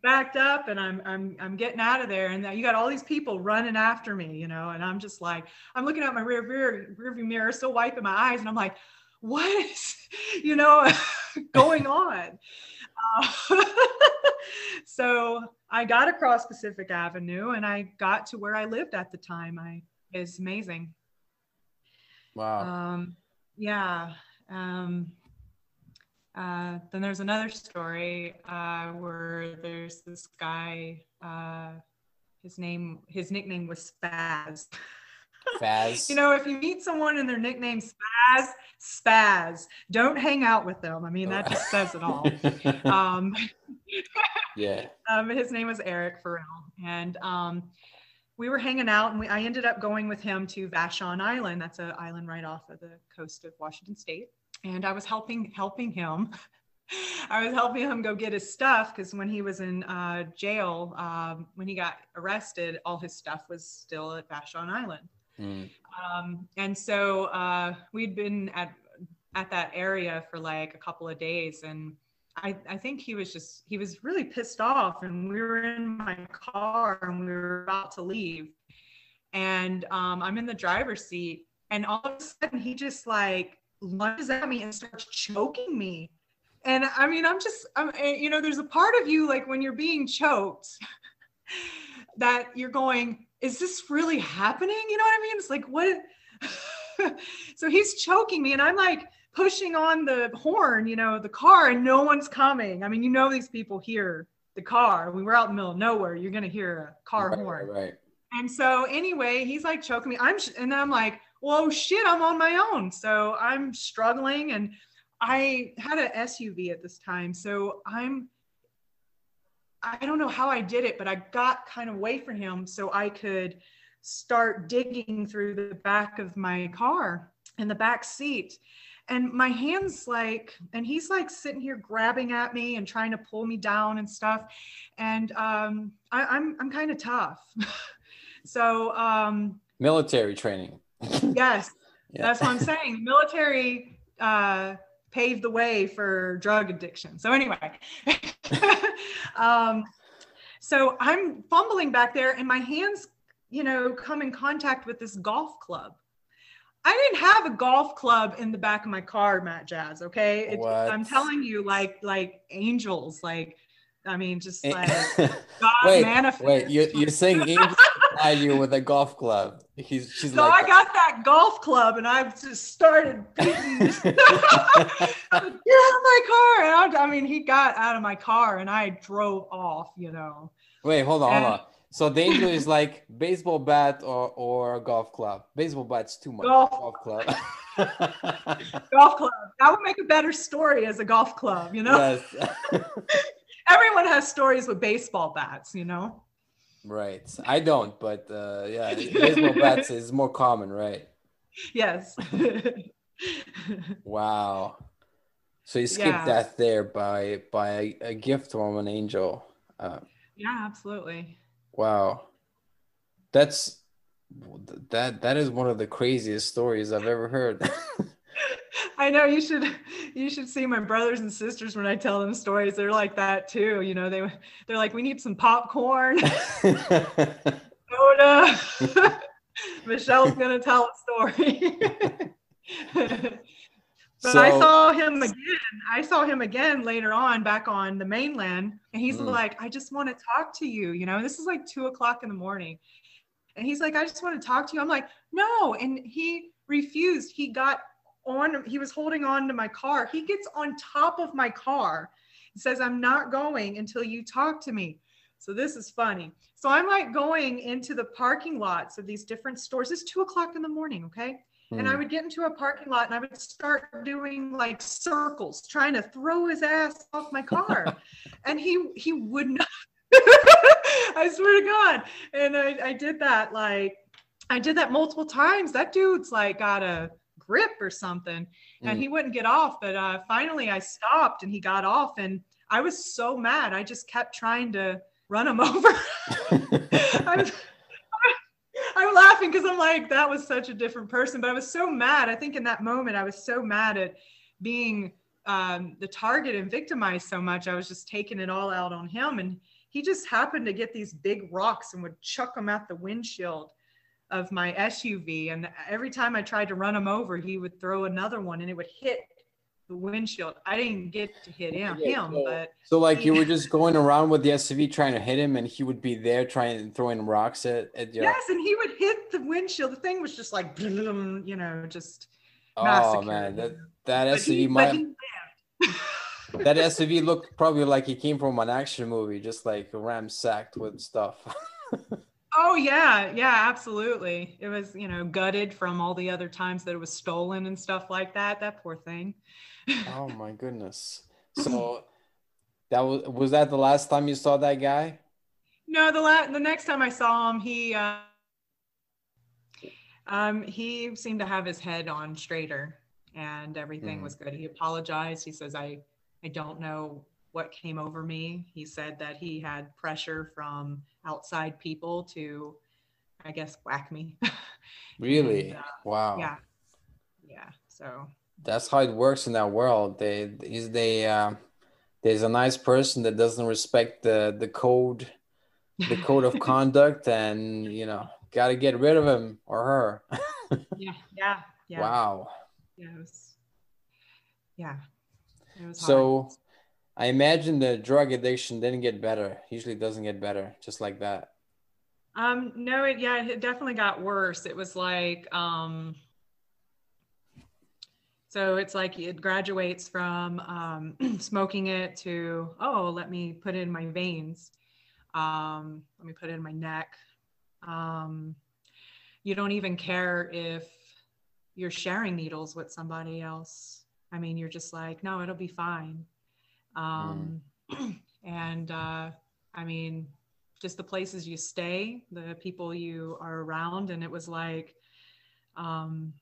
backed up and I'm I'm I'm getting out of there and you got all these people running after me, you know, and I'm just like I'm looking at my rear rear rear view mirror, still wiping my eyes, and I'm like, what is you know going on? Uh, so I got across Pacific Avenue and I got to where I lived at the time. I is amazing. Wow. Um, yeah. Um, uh, then there's another story uh, where there's this guy. Uh, his name, his nickname was Spaz. Spaz. you know, if you meet someone and their nickname Spaz, Spaz. Don't hang out with them. I mean, that just says it all. um, yeah. Um, his name was Eric Farrell, and um, we were hanging out, and we, I ended up going with him to Vashon Island. That's an island right off of the coast of Washington State and I was helping helping him. I was helping him go get his stuff because when he was in uh, jail, um, when he got arrested, all his stuff was still at Vashon Island. Mm. Um, and so uh, we'd been at at that area for like a couple of days, and I, I think he was just he was really pissed off. And we were in my car, and we were about to leave, and um, I'm in the driver's seat, and all of a sudden he just like lunges at me and starts choking me. And I mean, I'm just, I'm, eh, you know, there's a part of you like when you're being choked that you're going, is this really happening? You know what I mean? It's like, what? so he's choking me and I'm like pushing on the horn, you know, the car and no one's coming. I mean, you know, these people hear the car. We were out in the middle of nowhere. You're going to hear a car right, horn. Right. And so anyway, he's like choking me. I'm, and I'm like, well, shit, I'm on my own. So I'm struggling and I had an SUV at this time. So I'm, I don't know how I did it, but I got kind of away from him so I could start digging through the back of my car in the back seat. and my hands like and he's like sitting here grabbing at me and trying to pull me down and stuff and um I, i'm i'm kind of tough so um military training yes yeah. that's what i'm saying military uh paved the way for drug addiction so anyway um so i'm fumbling back there and my hands you know come in contact with this golf club I didn't have a golf club in the back of my car, Matt Jazz. Okay, it, I'm telling you, like like angels, like I mean, just like God wait, manifest. Wait, you're, you're saying angels supplied you with a golf club? He's she's so like, I got that golf club and I just started beating. Get out of my car! And I, I mean, he got out of my car and I drove off. You know. Wait, hold on, and, hold on. So the angel is like baseball bat or or golf club. Baseball bat's too much. Golf, golf club. golf club. That would make a better story as a golf club, you know? Yes. Everyone has stories with baseball bats, you know? Right. I don't, but uh, yeah, baseball bats is more common, right? Yes. wow. So you skipped yeah. that there by by a, a gift from an angel. Uh, yeah, absolutely. Wow. That's that that is one of the craziest stories I've ever heard. I know you should you should see my brothers and sisters when I tell them stories. They're like that too. You know, they they're like, we need some popcorn, soda. Michelle's gonna tell a story. But so, I saw him again. I saw him again later on back on the mainland. And he's mm. like, I just want to talk to you. You know, this is like two o'clock in the morning. And he's like, I just want to talk to you. I'm like, no. And he refused. He got on, he was holding on to my car. He gets on top of my car and says, I'm not going until you talk to me. So this is funny. So I'm like going into the parking lots of these different stores. It's two o'clock in the morning. Okay. And I hmm. would get into a parking lot and I would start doing like circles, trying to throw his ass off my car. and he he would not. I swear to God. And I, I did that like I did that multiple times. That dude's like got a grip or something. And mm. he wouldn't get off. But uh, finally I stopped and he got off. And I was so mad. I just kept trying to run him over. I'm laughing because I'm like, that was such a different person. But I was so mad. I think in that moment, I was so mad at being um, the target and victimized so much. I was just taking it all out on him. And he just happened to get these big rocks and would chuck them at the windshield of my SUV. And every time I tried to run him over, he would throw another one and it would hit the windshield. I didn't get to hit him, him so, but so like he, you were just going around with the SUV trying to hit him, and he would be there trying and throwing rocks at, at your. Yes, and he would hit the windshield. The thing was just like, you know, just. Oh man, that that but SUV he, might. that SUV looked probably like he came from an action movie, just like ramsacked with stuff. Oh yeah, yeah, absolutely. It was, you know, gutted from all the other times that it was stolen and stuff like that. That poor thing oh my goodness. So that was was that the last time you saw that guy? No, the la- the next time I saw him, he uh, um, he seemed to have his head on straighter and everything mm. was good. He apologized. He says, I, I don't know what came over me. He said that he had pressure from outside people to, I guess, whack me. really? And, uh, wow. Yeah. Yeah. So that's how it works in that world. They is they uh, there's a nice person that doesn't respect the the code, the code of conduct, and you know, got to get rid of him or her. yeah, yeah, yeah. Wow. Yeah, it was, yeah. It was so, hard. I imagine the drug addiction didn't get better. Usually, doesn't get better, just like that. Um, no, it yeah, it definitely got worse. It was like um so it's like it graduates from um, smoking it to, oh, let me put it in my veins. Um, let me put it in my neck. Um, you don't even care if you're sharing needles with somebody else. I mean, you're just like, no, it'll be fine. Um, mm. And uh, I mean, just the places you stay, the people you are around. And it was like, um,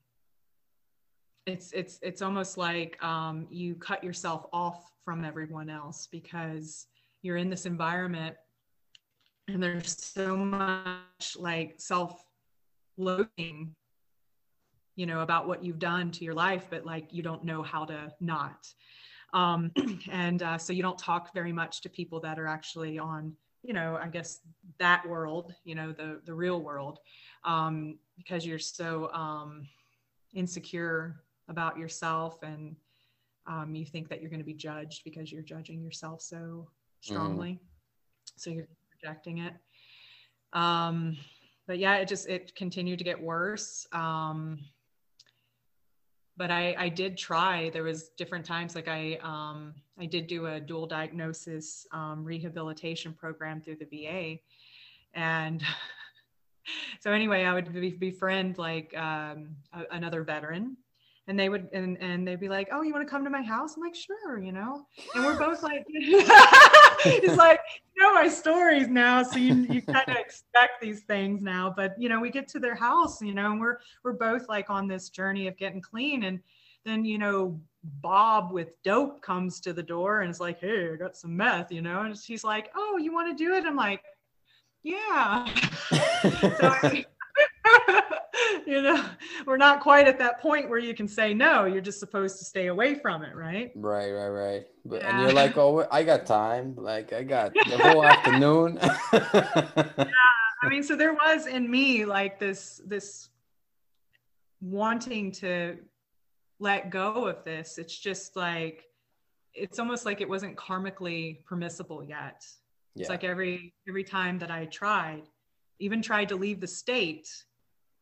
it's it's it's almost like um, you cut yourself off from everyone else because you're in this environment and there's so much like self loathing you know about what you've done to your life but like you don't know how to not um, and uh, so you don't talk very much to people that are actually on you know i guess that world you know the the real world um, because you're so um, insecure about yourself and um, you think that you're going to be judged because you're judging yourself so mm-hmm. strongly mm. so you're projecting it um, but yeah it just it continued to get worse um, but I, I did try. There was different times like I um, I did do a dual diagnosis um, rehabilitation program through the VA, and so anyway, I would befriend like um, a, another veteran, and they would and and they'd be like, "Oh, you want to come to my house?" I'm like, "Sure," you know. And we're both like, it's like you know my stories now, so you you kind of expect these things now. But you know, we get to their house, you know, and we're we're both like on this journey of getting clean, and then you know Bob with dope comes to the door and is like, "Hey, I got some meth," you know, and she's like, "Oh, you want to do it?" I'm like, "Yeah." so I, you know, we're not quite at that point where you can say no. You're just supposed to stay away from it, right? Right, right, right. But yeah. and you're like, oh, I got time. Like I got the whole afternoon. yeah, I mean, so there was in me like this this wanting to let go of this. It's just like it's almost like it wasn't karmically permissible yet. Yeah. It's like every every time that I tried, even tried to leave the state,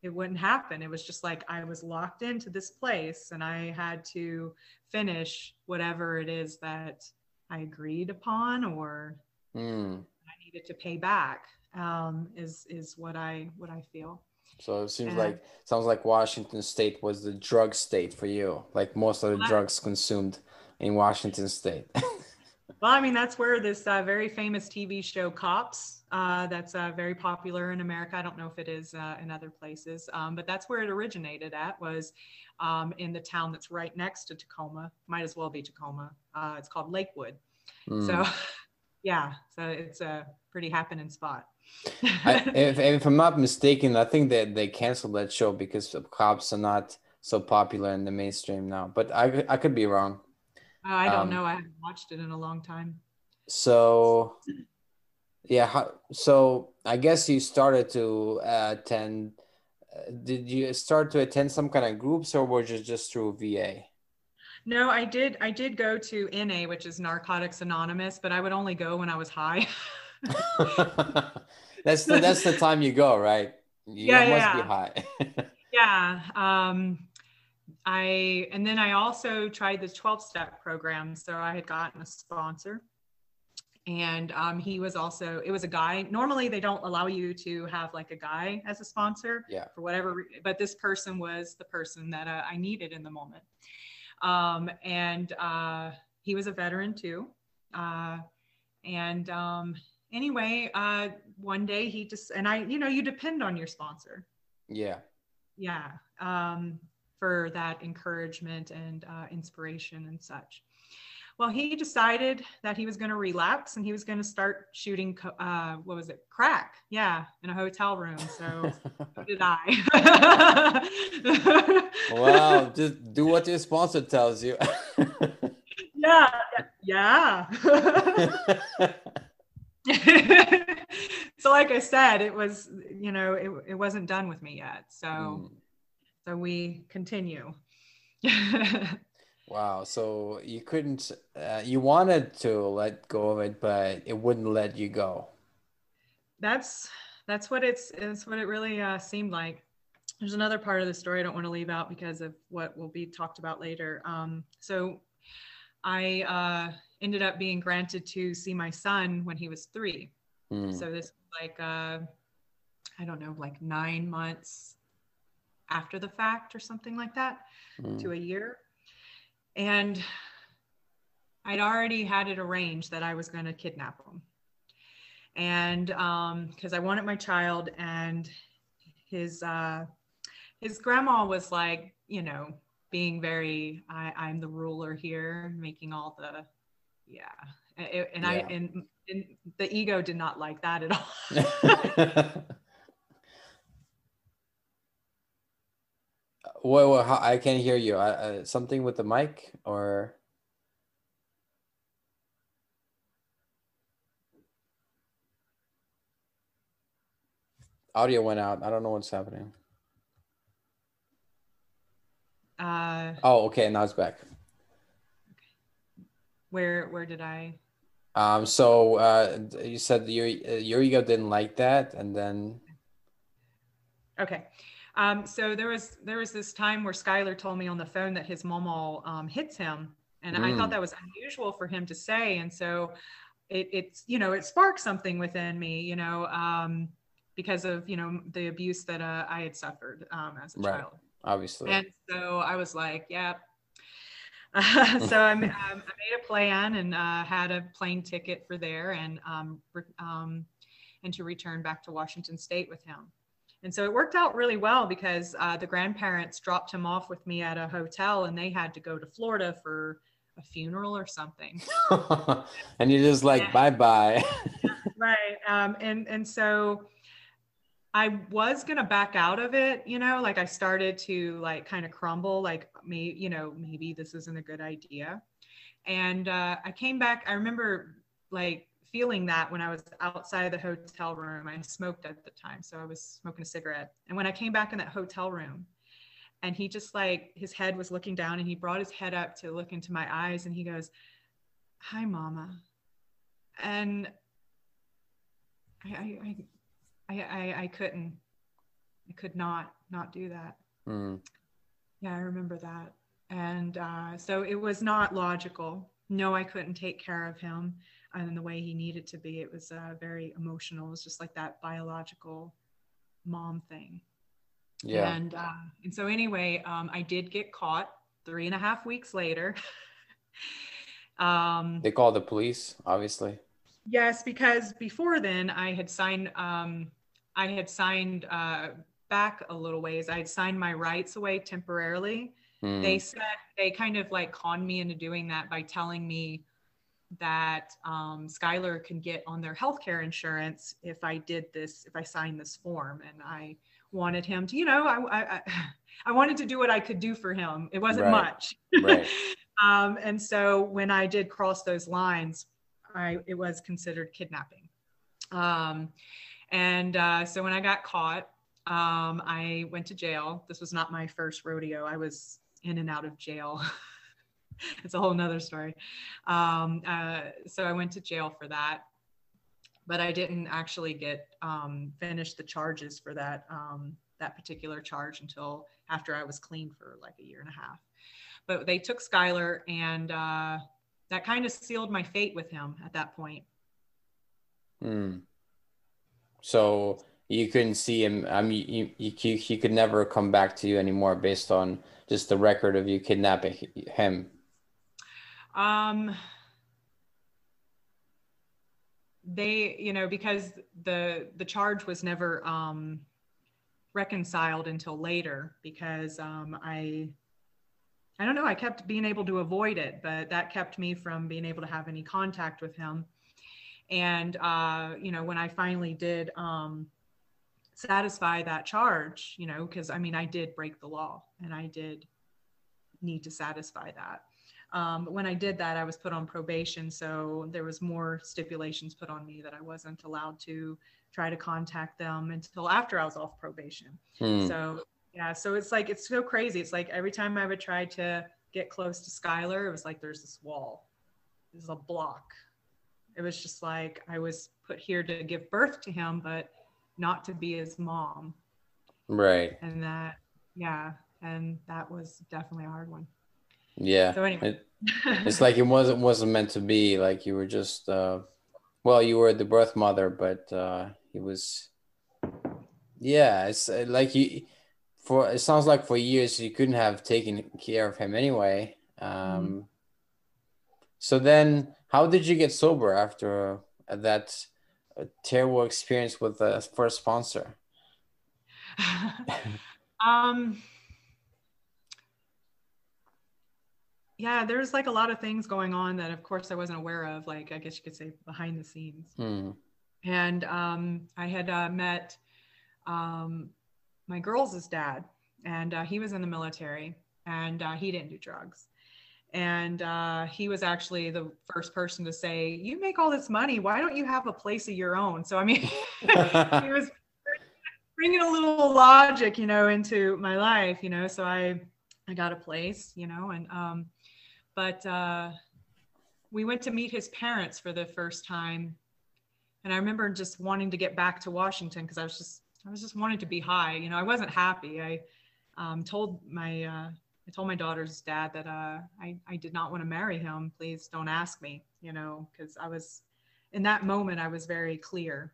it wouldn't happen. It was just like I was locked into this place and I had to finish whatever it is that I agreed upon or mm. I needed to pay back um, is is what I what I feel. So it seems and, like sounds like Washington State was the drug state for you. Like most of the drugs consumed in Washington State. well, I mean that's where this uh, very famous TV show Cops uh, that's uh, very popular in America. I don't know if it is uh, in other places, um, but that's where it originated at was um, in the town that's right next to Tacoma. Might as well be Tacoma. Uh, it's called Lakewood. Mm. So, yeah, so it's a pretty happening spot. I, if, if, I'm not mistaken, I think that they canceled that show because cops are not so popular in the mainstream now. But I, I could be wrong. I don't um, know. I haven't watched it in a long time. So yeah. So I guess you started to uh, attend. Uh, did you start to attend some kind of groups, or was it just through VA? No, I did. I did go to NA, which is Narcotics Anonymous, but I would only go when I was high. that's the that's the time you go, right? You yeah, must yeah. be high. yeah. Um, I and then I also tried the 12 step program. So I had gotten a sponsor and um, he was also it was a guy normally they don't allow you to have like a guy as a sponsor yeah. for whatever but this person was the person that uh, i needed in the moment. Um, and uh, he was a veteran too. Uh, and um, anyway uh, one day he just and i you know you depend on your sponsor. Yeah. Yeah um, for that encouragement and uh, inspiration and such well, he decided that he was going to relapse and he was going to start shooting, uh, what was it, crack? Yeah, in a hotel room. So did I. wow, just do what your sponsor tells you. yeah, yeah. so, like I said, it was, you know, it, it wasn't done with me yet. So, mm. so we continue. Wow. So you couldn't, uh, you wanted to let go of it, but it wouldn't let you go. That's, that's what it's, it's what it really uh, seemed like. There's another part of the story I don't want to leave out because of what will be talked about later. Um, so I uh, ended up being granted to see my son when he was three. Mm. So this like, uh, I don't know, like nine months after the fact or something like that mm. to a year. And I'd already had it arranged that I was going to kidnap him. And because um, I wanted my child, and his uh, his grandma was like, you know, being very I, I'm the ruler here, making all the yeah. It, and yeah. I and, and the ego did not like that at all. Well, well I can't hear you. Uh, something with the mic or? Audio went out. I don't know what's happening. Uh, oh, okay. Now it's back. Where where did I? Um. So uh, you said your your ego didn't like that, and then. Okay. Um, so there was there was this time where Skylar told me on the phone that his mom um, hits him, and mm. I thought mm. that was unusual for him to say, and so it, it's you know it sparked something within me, you know, um, because of you know the abuse that uh, I had suffered um, as a right. child, obviously. And so I was like, yeah. Uh, so I, um, I made a plan and uh, had a plane ticket for there and um, um, and to return back to Washington State with him. And so it worked out really well because uh, the grandparents dropped him off with me at a hotel and they had to go to Florida for a funeral or something. and you're just like, bye bye. right. Um, and, and so I was going to back out of it, you know, like I started to like kind of crumble, like me, you know, maybe this isn't a good idea. And uh, I came back, I remember like feeling that when I was outside the hotel room. I smoked at the time, so I was smoking a cigarette. And when I came back in that hotel room, and he just like his head was looking down, and he brought his head up to look into my eyes, and he goes, "Hi, Mama," and I I I I, I couldn't, I could not not do that. Mm. Yeah, I remember that, and uh, so it was not logical. No, I couldn't take care of him and the way he needed to be. It was uh, very emotional. It was just like that biological mom thing. Yeah. And uh, and so anyway, um, I did get caught three and a half weeks later. um, they called the police, obviously. Yes, because before then I had signed. Um, I had signed uh, back a little ways. I had signed my rights away temporarily. Mm. They said they kind of like conned me into doing that by telling me that um, Skylar can get on their healthcare insurance if I did this, if I signed this form. And I wanted him to, you know, I, I, I wanted to do what I could do for him. It wasn't right. much. Right. um, and so when I did cross those lines, I, it was considered kidnapping. Um, and uh, so when I got caught, um, I went to jail. This was not my first rodeo. I was in and out of jail it's a whole nother story. Um, uh, so I went to jail for that, but I didn't actually get um, finish the charges for that um, that particular charge until after I was clean for like a year and a half. But they took Skylar, and uh, that kind of sealed my fate with him at that point. Hmm. So you couldn't see him. I mean, you, you, he could never come back to you anymore based on just the record of you kidnapping him. Um, they, you know, because the the charge was never um, reconciled until later because um, I I don't know, I kept being able to avoid it, but that kept me from being able to have any contact with him. And uh, you know, when I finally did um, satisfy that charge, you know, because I mean, I did break the law and I did need to satisfy that. Um, but when I did that, I was put on probation. So there was more stipulations put on me that I wasn't allowed to try to contact them until after I was off probation. Hmm. So yeah, so it's like, it's so crazy. It's like every time I would try to get close to Skylar, it was like, there's this wall, there's a block. It was just like, I was put here to give birth to him, but not to be his mom. Right. And that, yeah. And that was definitely a hard one. Yeah. So anyway. It, it's like it wasn't wasn't meant to be. Like you were just uh well, you were the birth mother, but uh he was yeah, it's uh, like you for it sounds like for years you couldn't have taken care of him anyway. Um mm-hmm. so then how did you get sober after that uh, terrible experience with the first sponsor? um yeah, there's like a lot of things going on that, of course, I wasn't aware of. Like, I guess you could say behind the scenes. Hmm. And um, I had uh, met um, my girls' dad, and uh, he was in the military, and uh, he didn't do drugs. And uh, he was actually the first person to say, "You make all this money. Why don't you have a place of your own?" So I mean, he was bringing a little logic, you know, into my life, you know. So I, I got a place, you know, and um, but uh, we went to meet his parents for the first time, and I remember just wanting to get back to Washington because I was just, I was just wanting to be high, you know. I wasn't happy. I um, told my, uh, I told my daughter's dad that uh, I, I did not want to marry him. Please don't ask me, you know, because I was, in that moment, I was very clear.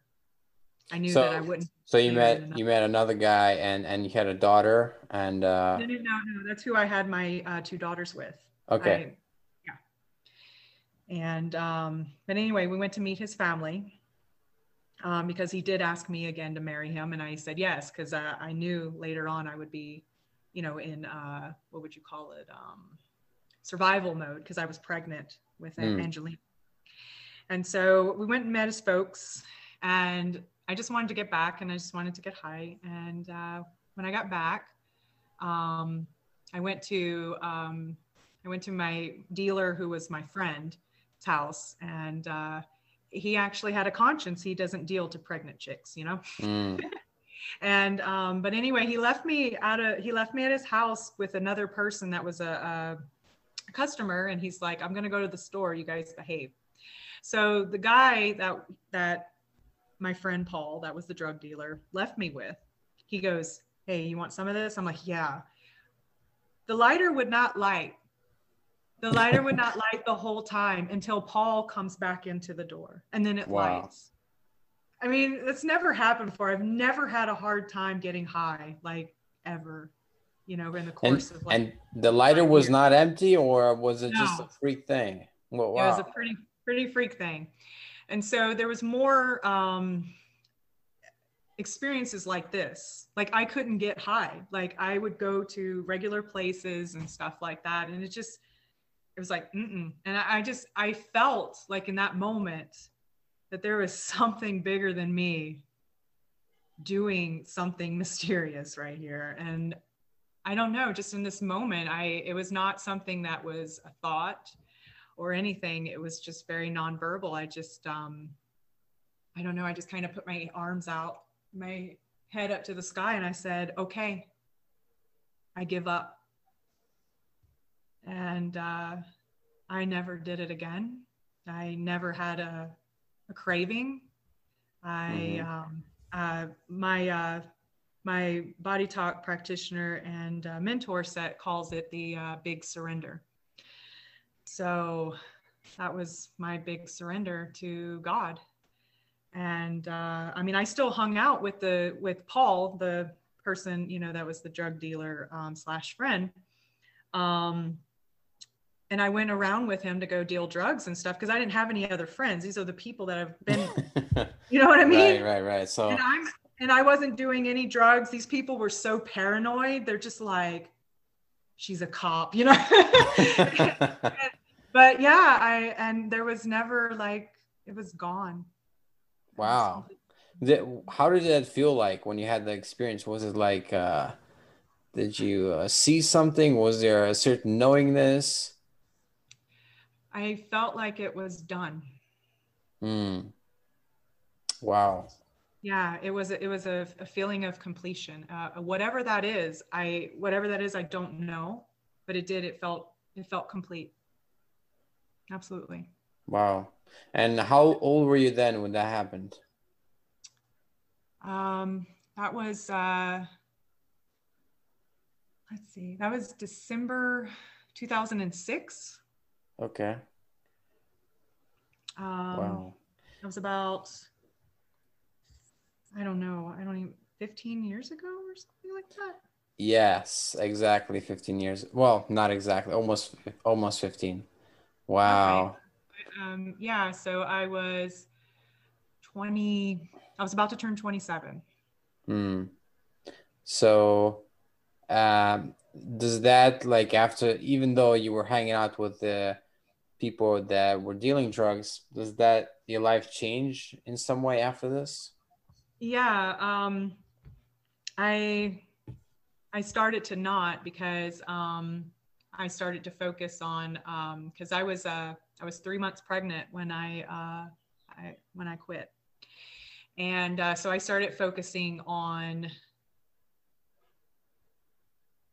I knew So- that I wouldn't. So you met you met another guy and and you had a daughter and uh No, no, no, no. That's who I had my uh, two daughters with. Okay. I- yeah. And um, but anyway, we went to meet his family um, because he did ask me again to marry him, and I said yes because uh, I knew later on I would be, you know, in uh, what would you call it, um, survival mode because I was pregnant with Mm. Angelina. And so we went and met his folks, and I just wanted to get back, and I just wanted to get high. And uh, when I got back, um, I went to um, I went to my dealer who was my friend's house, and uh, he actually had a conscience. He doesn't deal to pregnant chicks, you know. Mm. And um, but anyway, he left me out of he left me at his house with another person that was a, a customer, and he's like, "I'm gonna go to the store. You guys behave." So the guy that that my friend Paul, that was the drug dealer, left me with, he goes, "Hey, you want some of this?" I'm like, "Yeah." The lighter would not light. The lighter would not light the whole time until Paul comes back into the door, and then it Wow. lights. I mean, that's never happened before. I've never had a hard time getting high, like ever, you know, in the And course of like and the lighter was years. not empty or was it just a freak thing? Well, it was a pretty pretty freak thing and so there was more um experiences like this like i couldn't get high like i would go to regular places and stuff like that and it just it was like mm-mm. and I, I just i felt like in that moment that there was something bigger than me doing something mysterious right here and i don't know just in this moment i it was not something that was a thought or anything. It was just very nonverbal. I just, um, I don't know. I just kind of put my arms out, my head up to the sky, and I said, "Okay, I give up." And uh, I never did it again. I never had a, a craving. I, Mhm. um, uh, my, uh, my body talk practitioner and uh, mentor set calls it the uh, big surrender. So that was my big surrender to God. And uh, I mean, I still hung out with the with Paul, the person you know that was the drug dealer um, slash friend. Um, and I went around with him to go deal drugs and stuff because I didn't have any other friends. These are the people that have been, you know what I mean? right, right, right. So and I'm and I wasn't doing any drugs. These people were so paranoid. They're just like, she's a cop, you know. but yeah, I and there was never like it was gone. Wow. How did that feel like when you had the experience? Was it like uh did you uh, see something? Was there a certain knowingness? I felt like it was done. Hmm. Wow. Yeah, it was. It was a, a feeling of completion. Uh, whatever that is, I whatever that is, I don't know, but it did. It felt. It felt complete. Absolutely. Wow. And how old were you then when that happened? Um, that was, uh, let's see, that was December 2006. Okay. Um, Wow. That was about, I don't know, I don't even, 15 years ago or something like that. Yes, exactly 15 years. Well, not exactly, almost almost 15. Wow. Um, yeah, so I was 20, I was about to turn 27. Hmm. So, um, does that like after even though you were hanging out with the people that were dealing drugs does that your life change in some way after this? Yeah um i i started to not because um i started to focus on um because i was uh i was three months pregnant when i uh I, when i quit. And uh, so i started focusing on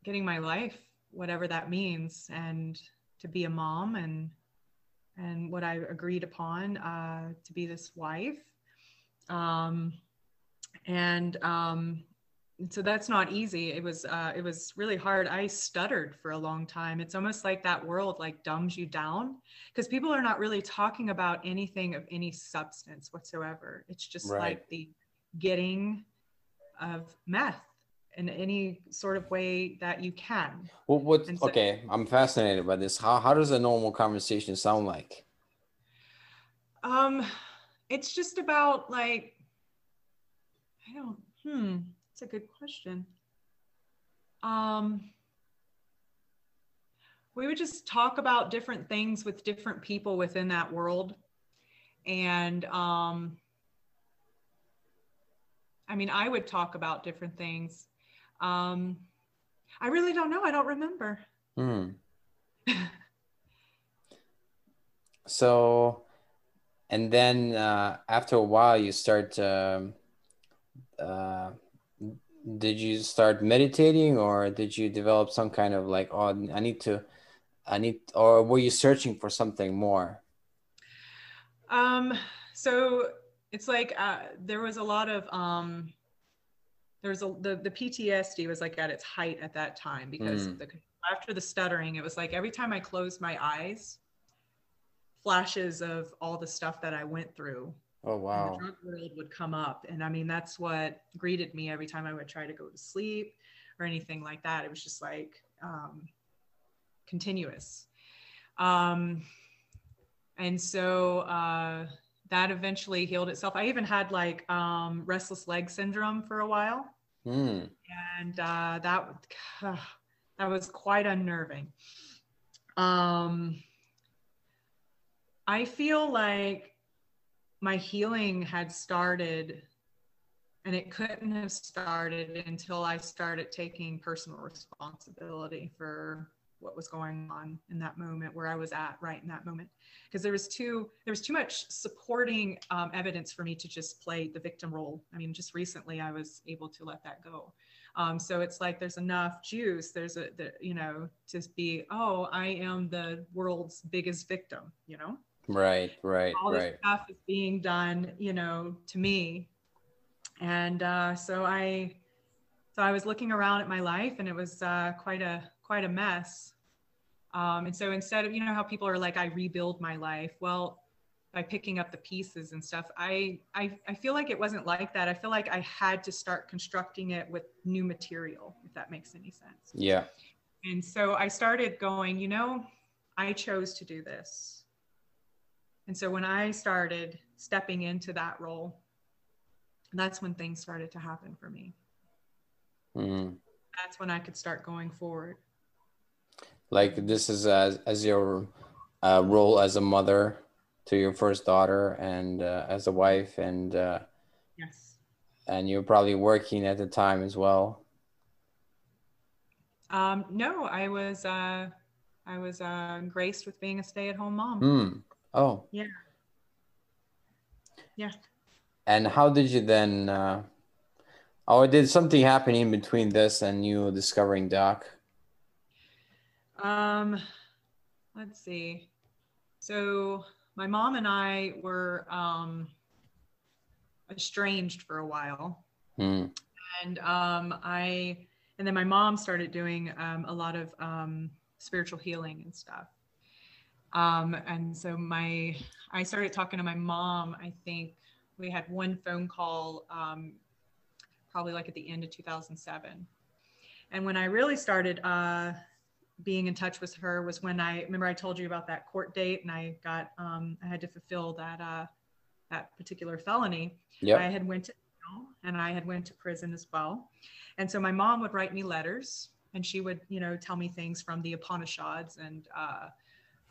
getting my life whatever that means and to be a mom and and what i agreed upon uh, to be this wife. Um, and um, so that's not easy. It was uh, it was really hard. I stuttered for a long time. It's almost like that world like dumbs you down because people are not really talking about anything of any substance whatsoever. It's just Right. like the getting of meth in any sort of way that you can well what so- okay i'm fascinated by this how, how does a normal conversation sound like Um, it's just about like, I don't, hmm, it's a good question. Um, we would just talk about different things with different people within that world. And, um, I mean, I would talk about different things. Um, I really don't know. I don't remember. Hmm. so and then uh, after a while you start um, uh, did you start meditating or did you develop some kind of like oh i need to i need or were you searching for something more Um, so it's like uh, there was a lot of um, there was a the, the PTSD was like at its height at that time because Mm. the, after the stuttering, it was like every time I closed my eyes, flashes of all the stuff that I went through oh wow the drug world would come up, and I mean that's what greeted me every time I would try to go to sleep or anything like that. It was just like um, continuous. Um, and so uh, that eventually healed itself. I even had like um, restless leg syndrome for a while, Hmm. and uh, that that was quite unnerving. Um, I feel like my healing had started, and it couldn't have started until I started taking personal responsibility for what was going on in that moment where I was at right in that moment because there was too there was too much supporting um, evidence for me to just play the victim role. I mean, just recently I was able to let that go. Um, so it's like there's enough juice. There's a the, you know to be oh I am the world's biggest victim. You know right right all this right stuff is being done you know to me and uh, so i so i was looking around at my life and it was uh, quite a quite a mess um, and so instead of you know how people are like i rebuild my life well by picking up the pieces and stuff I, I i feel like it wasn't like that i feel like i had to start constructing it with new material if that makes any sense yeah and so I started going, you know, I chose to do this. And so when I started stepping into that role, that's when things started to happen for me. Hmm. That's when I could start going forward. Like this is as, as your uh, role as a mother to your first daughter and uh, as a wife and uh, Yes. and you're probably working at the time as well Um, no, I was uh, I was uh, graced with being a stay-at-home mom. Hmm. Oh. Yeah. Yeah. And how did you then? Uh, oh, did something happen in between this and you discovering Doc? Um, let's see. So my mom and I were um, estranged for a while, Hmm. and um, I and then my mom started doing um, a lot of um, spiritual healing and stuff. Um, and so my I started talking to my mom. I think we had one phone call, um, probably like at the end of 2007. And when I really started uh, being in touch with her was when I remember I told you about that court date, and I got um, I had to fulfill that uh, that particular felony. Yeah. I had went to jail and I had went to prison as well. And so my mom would write me letters and she would, you know, tell me things from the Upanishads and uh,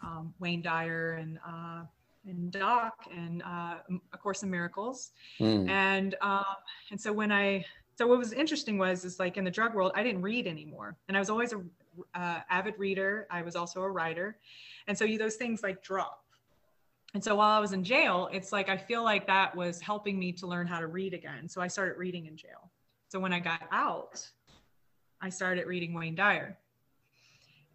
um, Wayne Dyer and uh, and Doc and uh, A Course in Miracles. Mm. And um, and so when I so what was interesting was is like in the drug world, I didn't read anymore, and I was always a uh, avid reader. I was also a writer, and so you, those things like drop. And so while I was in jail, it's like I feel like that was helping me to learn how to read again. So I started reading in jail. So when I got out, I started reading Wayne Dyer.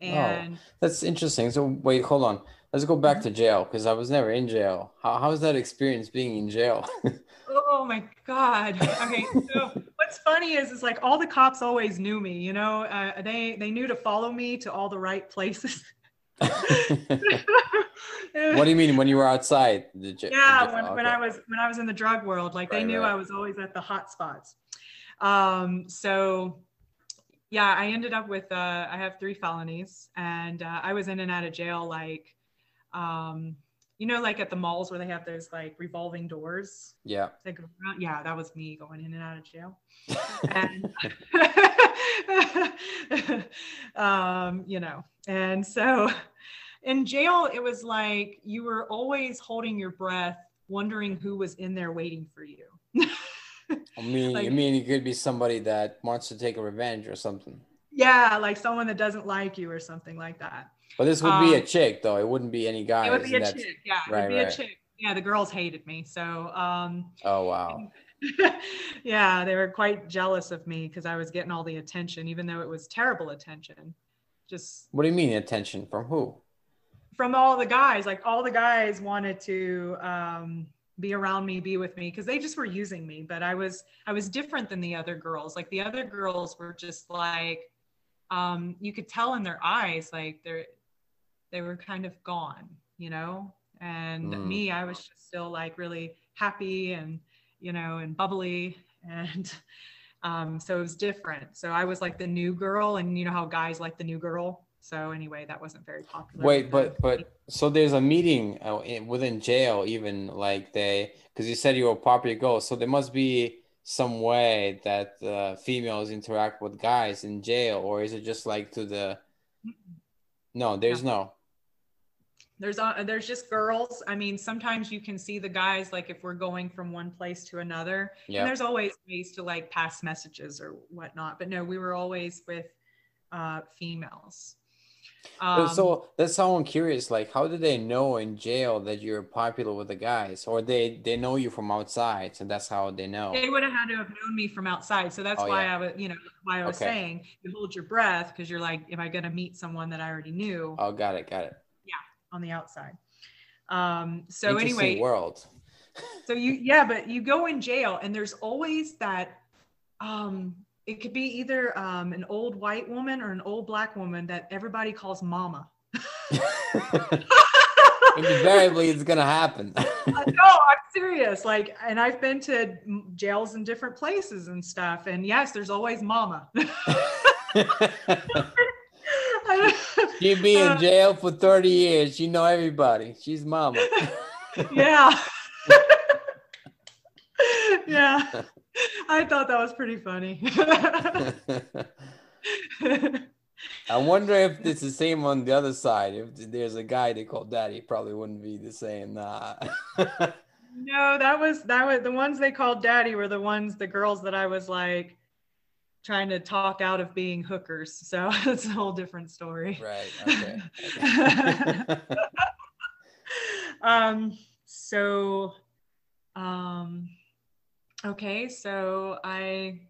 And oh, that's interesting. So wait, hold on. Let's go back to jail because I was never in jail. How was that experience being in jail? oh my god. Okay, so what's funny is is like all the cops always knew me. You know, uh, they they knew to follow me to all the right places. what do you mean when you were outside? You, yeah, you, when, okay. when I was when I was in the drug world, like right, they knew right. I was always at the hot spots. Um, so yeah, I ended up with uh, I have three felonies, and uh, I was in and out of jail like, um, you know, like at the malls where they have those like revolving doors. Yeah. Yeah, that was me going in and out of jail. and um, you know, and so in jail, it was like you were always holding your breath, wondering who was in there waiting for you. I mean, like, I mean, it could be somebody that wants to take a revenge or something. Yeah, like someone that doesn't like you or something like that. But this would um, be a um, chick, though. It wouldn't be any guy. It would be a chick. Yeah, right, it would be right. a chick. Yeah, the girls hated me. So. Um, oh wow. yeah, they were quite jealous of me because I was getting all the attention, even though it was terrible attention. Just. What do you mean attention from who? From all the guys. Like all the guys wanted to. Um, be around me be with me because they just were using me but i was i was different than the other girls like the other girls were just like um you could tell in their eyes like they're they were kind of gone you know and mm. me i was just still like really happy and you know and bubbly and um so it was different so i was like the new girl and you know how guys like the new girl so anyway, that wasn't very popular. Wait, but but so there's a meeting uh, within jail, even like they, because you said you were a popular girl, so there must be some way that uh, females interact with guys in jail, or is it just like to the? No, there's no. There's uh, there's just girls. I mean, sometimes you can see the guys like if we're going from one place to another, yep. and there's always ways to like pass messages or whatnot. But no, we were always with uh, females. Um, so that's how I'm curious. Like, how do they know in jail that you're popular with the guys, or they they know you from outside, so that's how they know? They would have had to have known me from outside, so that's oh, why yeah. I was, you know, why I was okay. saying you hold your breath because you're like, am I going to meet someone that I already knew? Oh, got it, got it. On the outside. Um. So anyway, world. so you yeah, but you go in jail, and there's always that um it could be either um, an old white woman or an old black woman that everybody calls mama. Invariably, it's gonna happen. no, I'm serious. Like, and I've been to jails in different places and stuff, and yes, there's always mama. She'd be in uh, jail for 30 years. You know everybody. She's mama. yeah. yeah. I thought that was pretty funny. I wonder if it's the same on the other side. If there's a guy they call daddy, probably wouldn't be the same. Nah. no, that was that was the ones they called daddy were the ones the girls that I was like trying to talk out of being hookers. So it's a whole different story. Right. Okay. okay. um. So. Um Okay, so I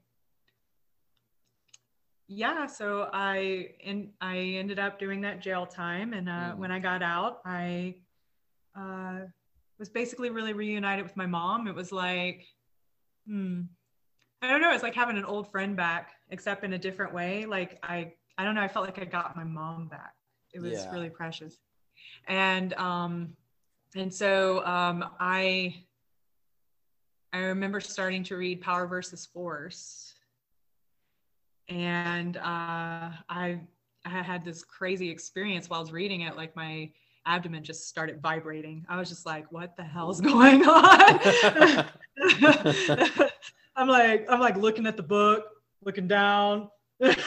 yeah, so I and I ended up doing that jail time, and uh, mm. when I got out, I uh, was basically really reunited with my mom. It was like, hmm, I don't know. It's like having an old friend back, except in a different way. Like I, I don't know. I felt like I got my mom back. It was yeah. really precious, and um, and so um, I I remember starting to read Power versus Force. And uh, I, I had this crazy experience while I was reading it. Like my abdomen just started vibrating. I was just like, what the hell's going on? I'm like, I'm like looking at the book, looking down, like,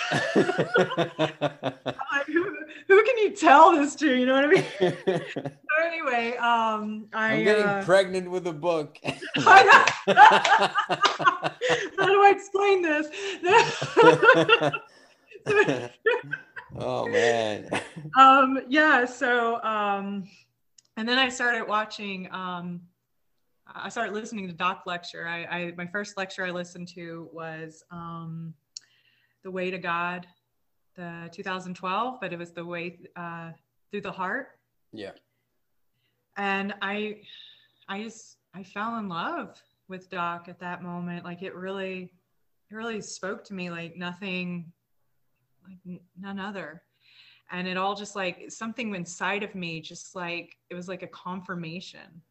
who, who can you tell this to? You know what I mean? so anyway, um, I, I'm getting uh, pregnant with a book. How do I explain this? oh man. um, yeah. So, um, and then I started watching. Um, I started listening to Doc lecture. I, I my first lecture I listened to was um, the Way to God, the 2012, but it was the Way uh, Through the Heart. Yeah. And I, I just I fell in love with Doc at that moment. Like it really, it really spoke to me like nothing, like none other. And it all just like something inside of me, just like it was like a confirmation.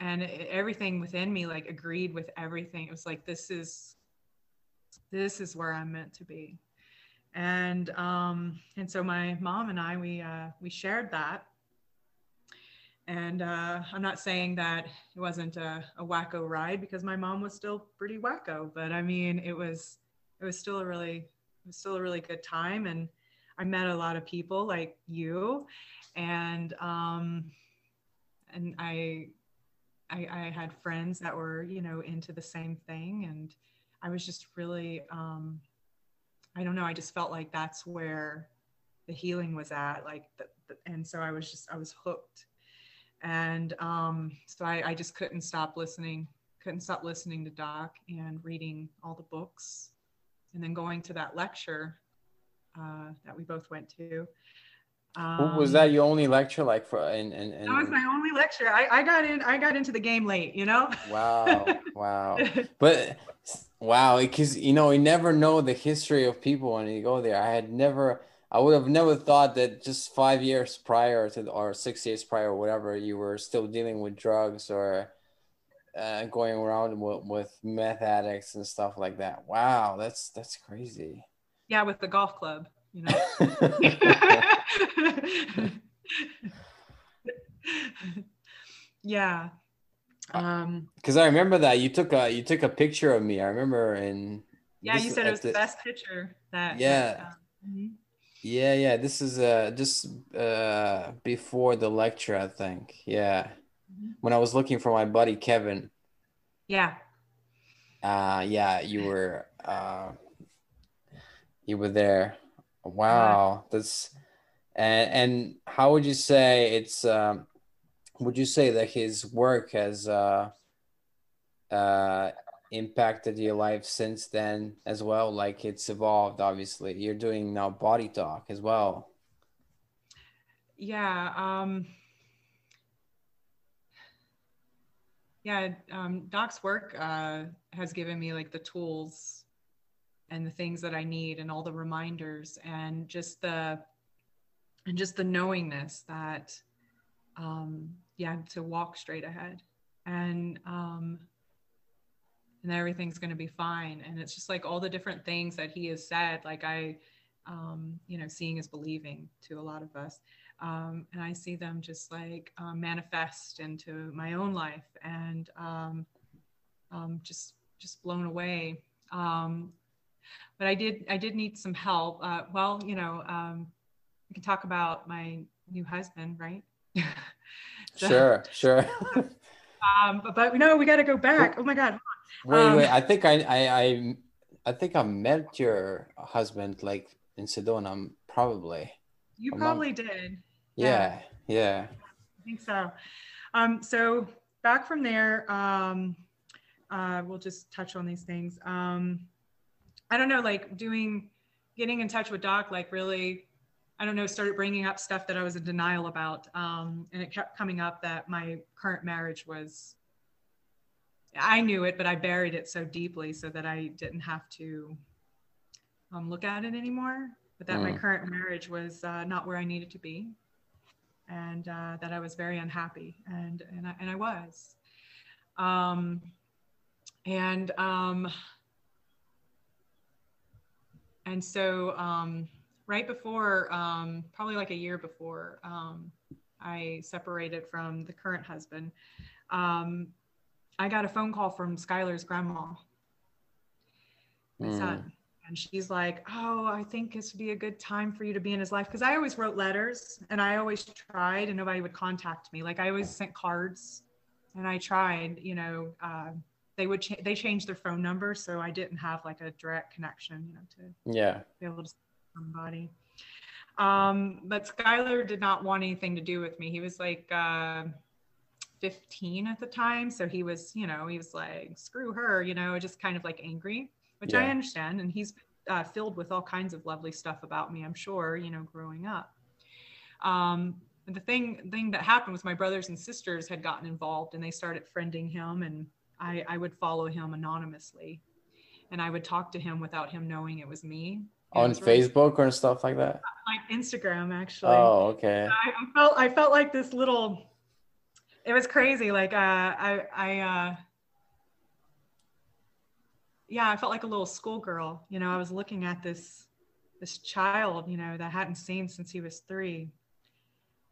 And everything within me like agreed with everything. It was like this is, this is where I'm meant to be. And um, and so my mom and I we uh, we shared that and uh, I'm not saying that it wasn't a, a wacko ride because my mom was still pretty wacko, but I mean, it was, it was still a really, it was still a really good time. And I met a lot of people like you and, um, and I, I, I had friends that were, you know, into the same thing. And I was just really, um, I don't know. I just felt like that's where the healing was at. Like, the, the, and so I was just, I was hooked and um, so I, I, just couldn't stop listening couldn't stop listening to doc and reading all the books and then going to that lecture uh, that we both went to um, was that your only lecture like for and, and, and that was my only lecture. I, I got in i got into the game late you know? Wow wow. But wow because you know you never know the history of people when you go there. I had never I would have never thought that just five years prior to, or six years prior, or whatever, you were still dealing with drugs or uh, going around with, with meth addicts and stuff like that. Wow, that's that's crazy. Yeah, with the golf club, you know. yeah. Um. Because I remember that you took a you took a picture of me. I remember and Yeah, you said it was the, the best picture that. Yeah. Um, mm-hmm yeah, yeah. This is uh just uh before the lecture, I think. Yeah. Mm-hmm. When I was looking for my buddy Kevin. Yeah. Uh yeah, you were uh you were there. Wow. That's and and how would you say it's um would you say that his work has uh uh impacted your life since then as well? Like it's evolved obviously. You're doing now body talk as well. Yeah um yeah um doc's work uh has given me like the tools and the things that i need and all the reminders and just the and just the knowingness that um yeah to walk straight ahead. And um and everything's going to be fine. And it's just like all the different things that he has said like i um, you know seeing is believing to a lot of us. Um, and i see them just like um, manifest into my own life and um, um, just just blown away. Um, but i did i did need some help uh, well you know we can talk about my new husband right so, sure sure um, but, but no we got to go back oh my god Wait, um, wait. I think I, I, I, I think I met your husband like in Sedona, probably. You I'm probably not... did. Yeah, yeah. I think so. Um, so back from there, um, uh, we'll just touch on these things. Um, I don't know, like doing, getting in touch with Doc, like really, I don't know, started bringing up stuff that I was in denial about. Um, and it kept coming up that my current marriage was I knew it, but I buried it so deeply so that I didn't have to um, look at it anymore. But that mm. my current marriage was uh, not where I needed to be, and uh, that I was very unhappy, and and I, and I was. Um, and um, and so um, right before, um, probably like a year before, um, I separated from the current husband. Um, I got a phone call from Skylar's grandma, my mm. son, and she's like, "Oh, I think this would be a good time for you to be in his life." Because I always wrote letters, and I always tried, and nobody would contact me. Like I always sent cards, and I tried. You know, uh, they would cha- they changed their phone number, so I didn't have like a direct connection. You know, to Yeah. be able to see somebody. Um, but Skylar did not want anything to do with me. He was like uh, 15 at the time, so he was, you know, he was like, "Screw her," you know, just kind of like angry which I understand. And he's uh, filled with all kinds of lovely stuff about me, I'm sure, you know, growing up. Um, the thing thing that happened was my brothers and sisters had gotten involved and they started friending him and I, I would follow him anonymously and I would talk to him without him knowing it was me. And On was really- Facebook or stuff like that. like Instagram actually. Oh, okay. I, I felt I felt like this little it was crazy. Like uh I I uh yeah, I felt like a little schoolgirl. You know, I was looking at this this child, you know, that I hadn't seen since he was three.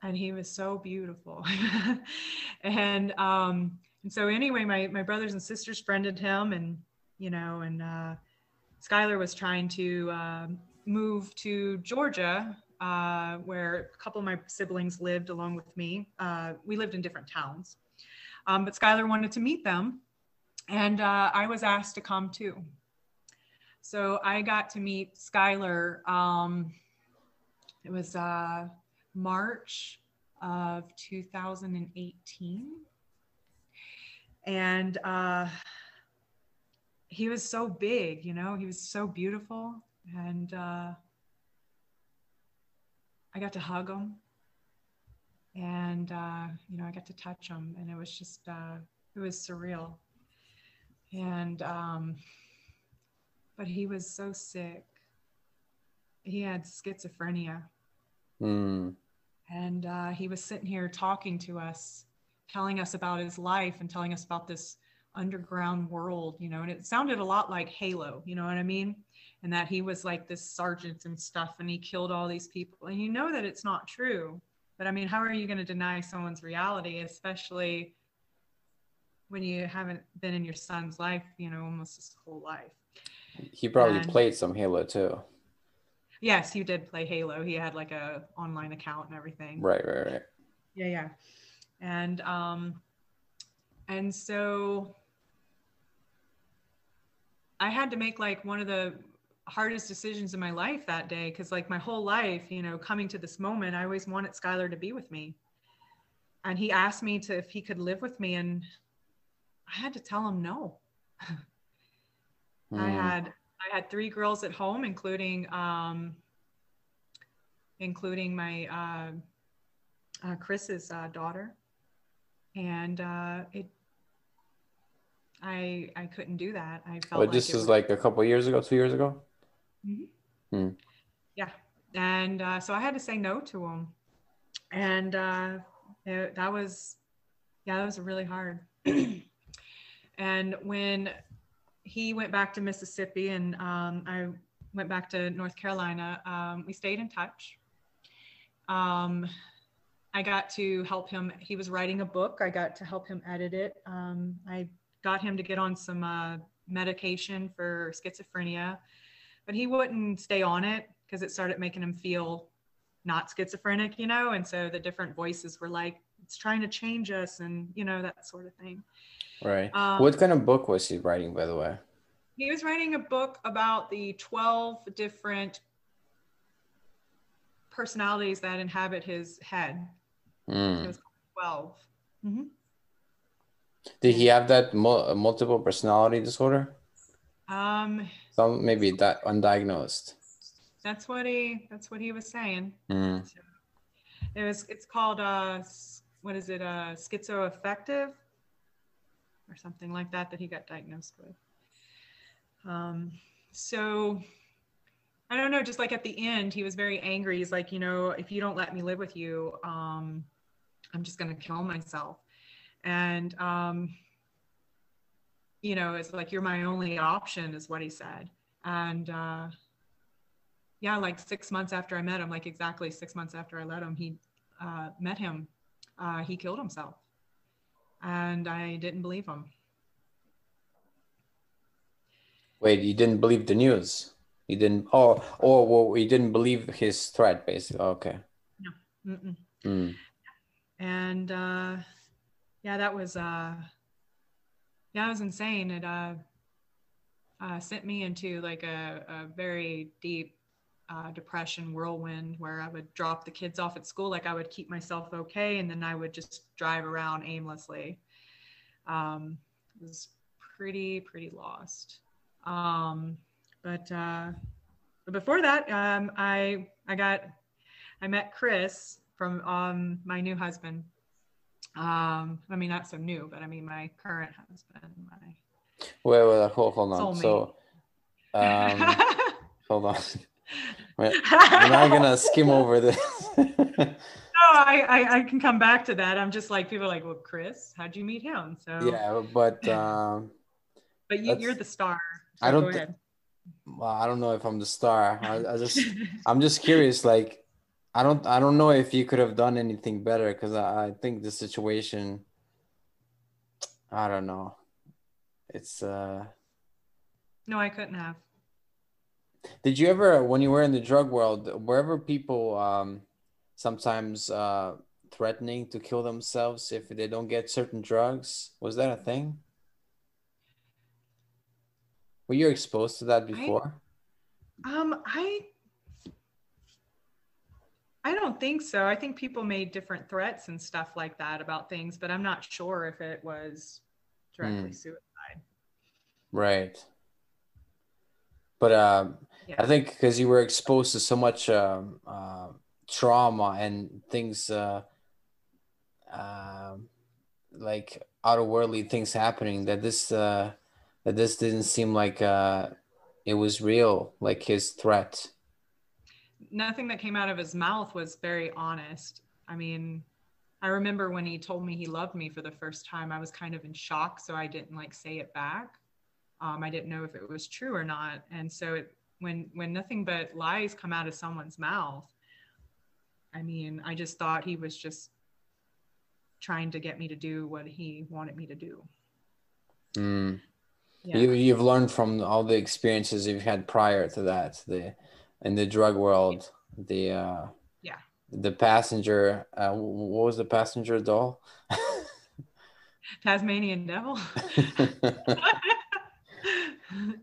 And he was so beautiful. and um and so anyway, my my brothers and sisters friended him and you know, and uh Skylar was trying to um move to Georgia, uh, where a couple of my siblings lived along with me. Uh, we lived in different towns, um, but Skylar wanted to meet them, and uh, I was asked to come too. So I got to meet Skylar. Um, it was uh, March of 2018, and uh, he was so big, you know, he was so beautiful and uh, I got to hug him, and uh, you know I got to touch him, and it was just uh, it was surreal. And um, but he was so sick. He had schizophrenia, Hmm. and uh, he was sitting here talking to us, telling us about his life and telling us about this underground world, you know, and it sounded a lot like Halo, you know what I mean? And that he was like this sergeant and stuff and he killed all these people. And you know that it's not true. But I mean, how are you going to deny someone's reality, especially when you haven't been in your son's life, you know, almost his whole life? He probably And- played some Halo too. Yes, he did play Halo. He had like a online account and everything. Right, right, right. yeah yeah and um and so i had to make like one of the hardest decisions in my life that day because like my whole life you know coming to this moment i always wanted skylar to be with me. And he asked me to if he could live with me and i had to tell him no. I Hmm. had i had three girls at home including um including my uh, uh chris's uh, daughter and uh it i i couldn't do that i felt But this it is was- like a couple years ago, two years ago. Mhm. Hmm. Yeah. And uh, so I had to say no to him. And uh, it, that was, yeah, that was really hard. and when he went back to Mississippi and um, I went back to North Carolina, um, we stayed in touch. Um, I got to help him. He was writing a book. I got to help him edit it. Um, I got him to get on some uh, medication for schizophrenia, but he wouldn't stay on it because it started making him feel not schizophrenic, you know? And so the different voices were like, it's trying to change us and, you know, that sort of thing. Right. Um, what kind of book was he writing, by the way? He was writing a book about the 12 different personalities that inhabit his head. Hmm. It was called 12. Mhm. Did he have that mul- multiple personality disorder? Um, Some maybe that undiagnosed. that's what he, that's what he was saying. Hmm. It was, it's called, uh, what is it, uh, schizoaffective or something like that, that he got diagnosed with. Um, so I don't know, just like at the end, he was very angry. He's like, you know, if you don't let me live with you, um, I'm just going to kill myself. And, um, you know, it's like, you're my only option, is what he said. And, uh, yeah, like six months after I met him, like exactly six months after I met him, he uh, met him. Uh, he killed himself, and I didn't believe him. Wait, you didn't believe the news? You didn't. Oh, or well, you didn't believe his threat, basically. Okay. No. Mm-mm. Mm. And uh, yeah, that was uh, yeah, it was insane. It uh, uh, sent me into like a, a very deep uh, depression whirlwind where I would drop the kids off at school. Like I would keep myself okay, and then I would just drive around aimlessly. Um, it was pretty pretty lost. Um, but uh, but before that, um, I I got I met Chris from um, my new husband. Um, I mean, not so new, but I mean my current husband. My Wait, wait, hold, hold on. So, um, hold on. We're not gonna skim over this. no, I, I, I can come back to that. I'm just like people are like, well, Chris, how'd you meet him? So yeah, but um, but you, you're the star. So I don't. Well, I don't know if I'm the star. I, I just I'm just curious. Like, I don't I don't know if you could have done anything better because I, I think the situation. I don't know. It's uh. No, I couldn't have. Did you ever, when you were in the drug world, wherever people um, sometimes uh, threatening to kill themselves if they don't get certain drugs? Was that a thing? Were you exposed to that before? I, um, I I don't think so. I think people made different threats and stuff like that about things, but I'm not sure if it was directly mm. suicide. Right. But um, yeah. I think because you were exposed to so much um, uh, trauma and things uh, uh, like outerworldly things happening that this uh, that this didn't seem like uh, it was real, like his threat. Nothing that came out of his mouth was very honest. I mean, I remember when he told me he loved me for the first time, I was kind of in shock, so I didn't like say it back. Um, I didn't know if it was true or not, and so it when when nothing but lies come out of someone's mouth i mean i just thought he was just trying to get me to do what he wanted me to do mm. yeah. you, you've learned from all the experiences you've had prior to that the in the drug world the uh yeah the passenger uh what was the passenger doll tasmanian devil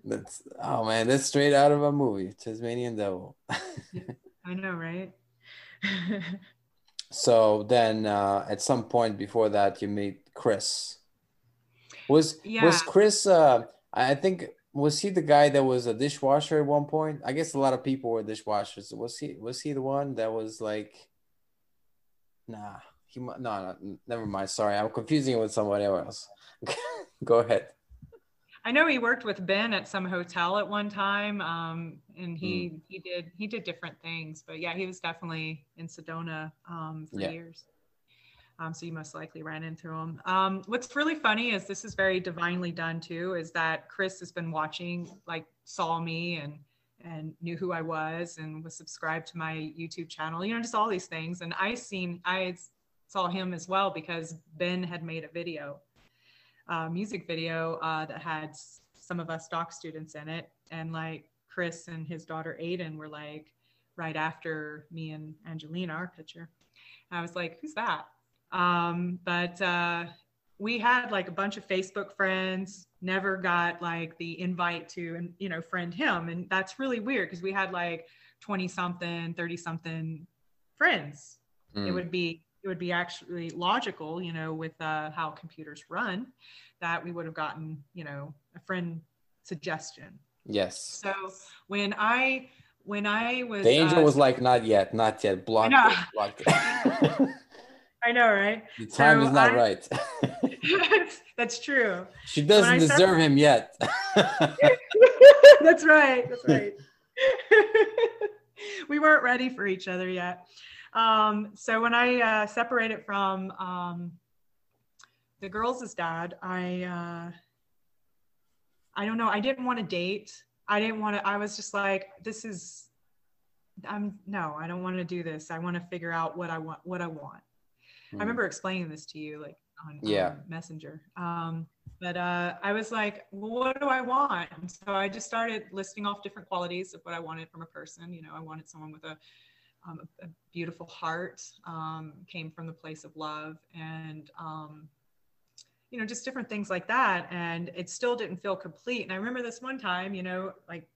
that's oh man, that's straight out of a movie, Tasmanian Devil. I know, right? so then, uh, at some point before that, you meet Chris. Was yeah. was Chris? Uh, I think was he the guy that was a dishwasher at one point? I guess a lot of people were dishwashers. Was he? Was he the one that was like? Nah, he no, no, never mind. Sorry, I'm confusing it with somebody else. Go ahead. I know he worked with Ben at some hotel at one time, um, and he mm. he did he did different things. But yeah, he was definitely in Sedona um, for yeah. years. Um, so you most likely ran into him. Um, what's really funny is this is very divinely done too. Is that Chris has been watching, like saw me and and knew who I was and was subscribed to my YouTube channel. You know, just all these things. And I seen I saw him as well because Ben had made a video music video uh, that had some of us doc students in it. And like Chris and his daughter Aiden were like right after me and Angelina, our picture. I was like, who's that? Um, but uh, we had like a bunch of Facebook friends, never got like the invite to, and you know, friend him. And that's really weird because we had like 20 something, 30 something friends. Mm. It would be it would be actually logical, you know, with uh, how computers run, that we would have gotten, you know, a friend suggestion. Yes. So when I when I was the angel uh, was like, not yet, not yet, blocked it, blocked it. I know, right? The time so is not I, right. that's true. She doesn't deserve him yet. that's right. That's right. we weren't ready for each other yet. Um, so when I uh, separated from um, the girls' dad, I uh, I don't know. I didn't want to date. I didn't want to. I was just like, this is. I'm no. I don't want to do this. I want to figure out what I want. What I want. Mm. I remember explaining this to you, like on, yeah on Messenger. Um, but uh, I was like, well, what do I want? And so I just started listing off different qualities of what I wanted from a person. You know, I wanted someone with a, um, a, a beautiful heart, um, came from the place of love, and um, you know, just different things like that. And it still didn't feel complete. And I remember this one time, you know, like,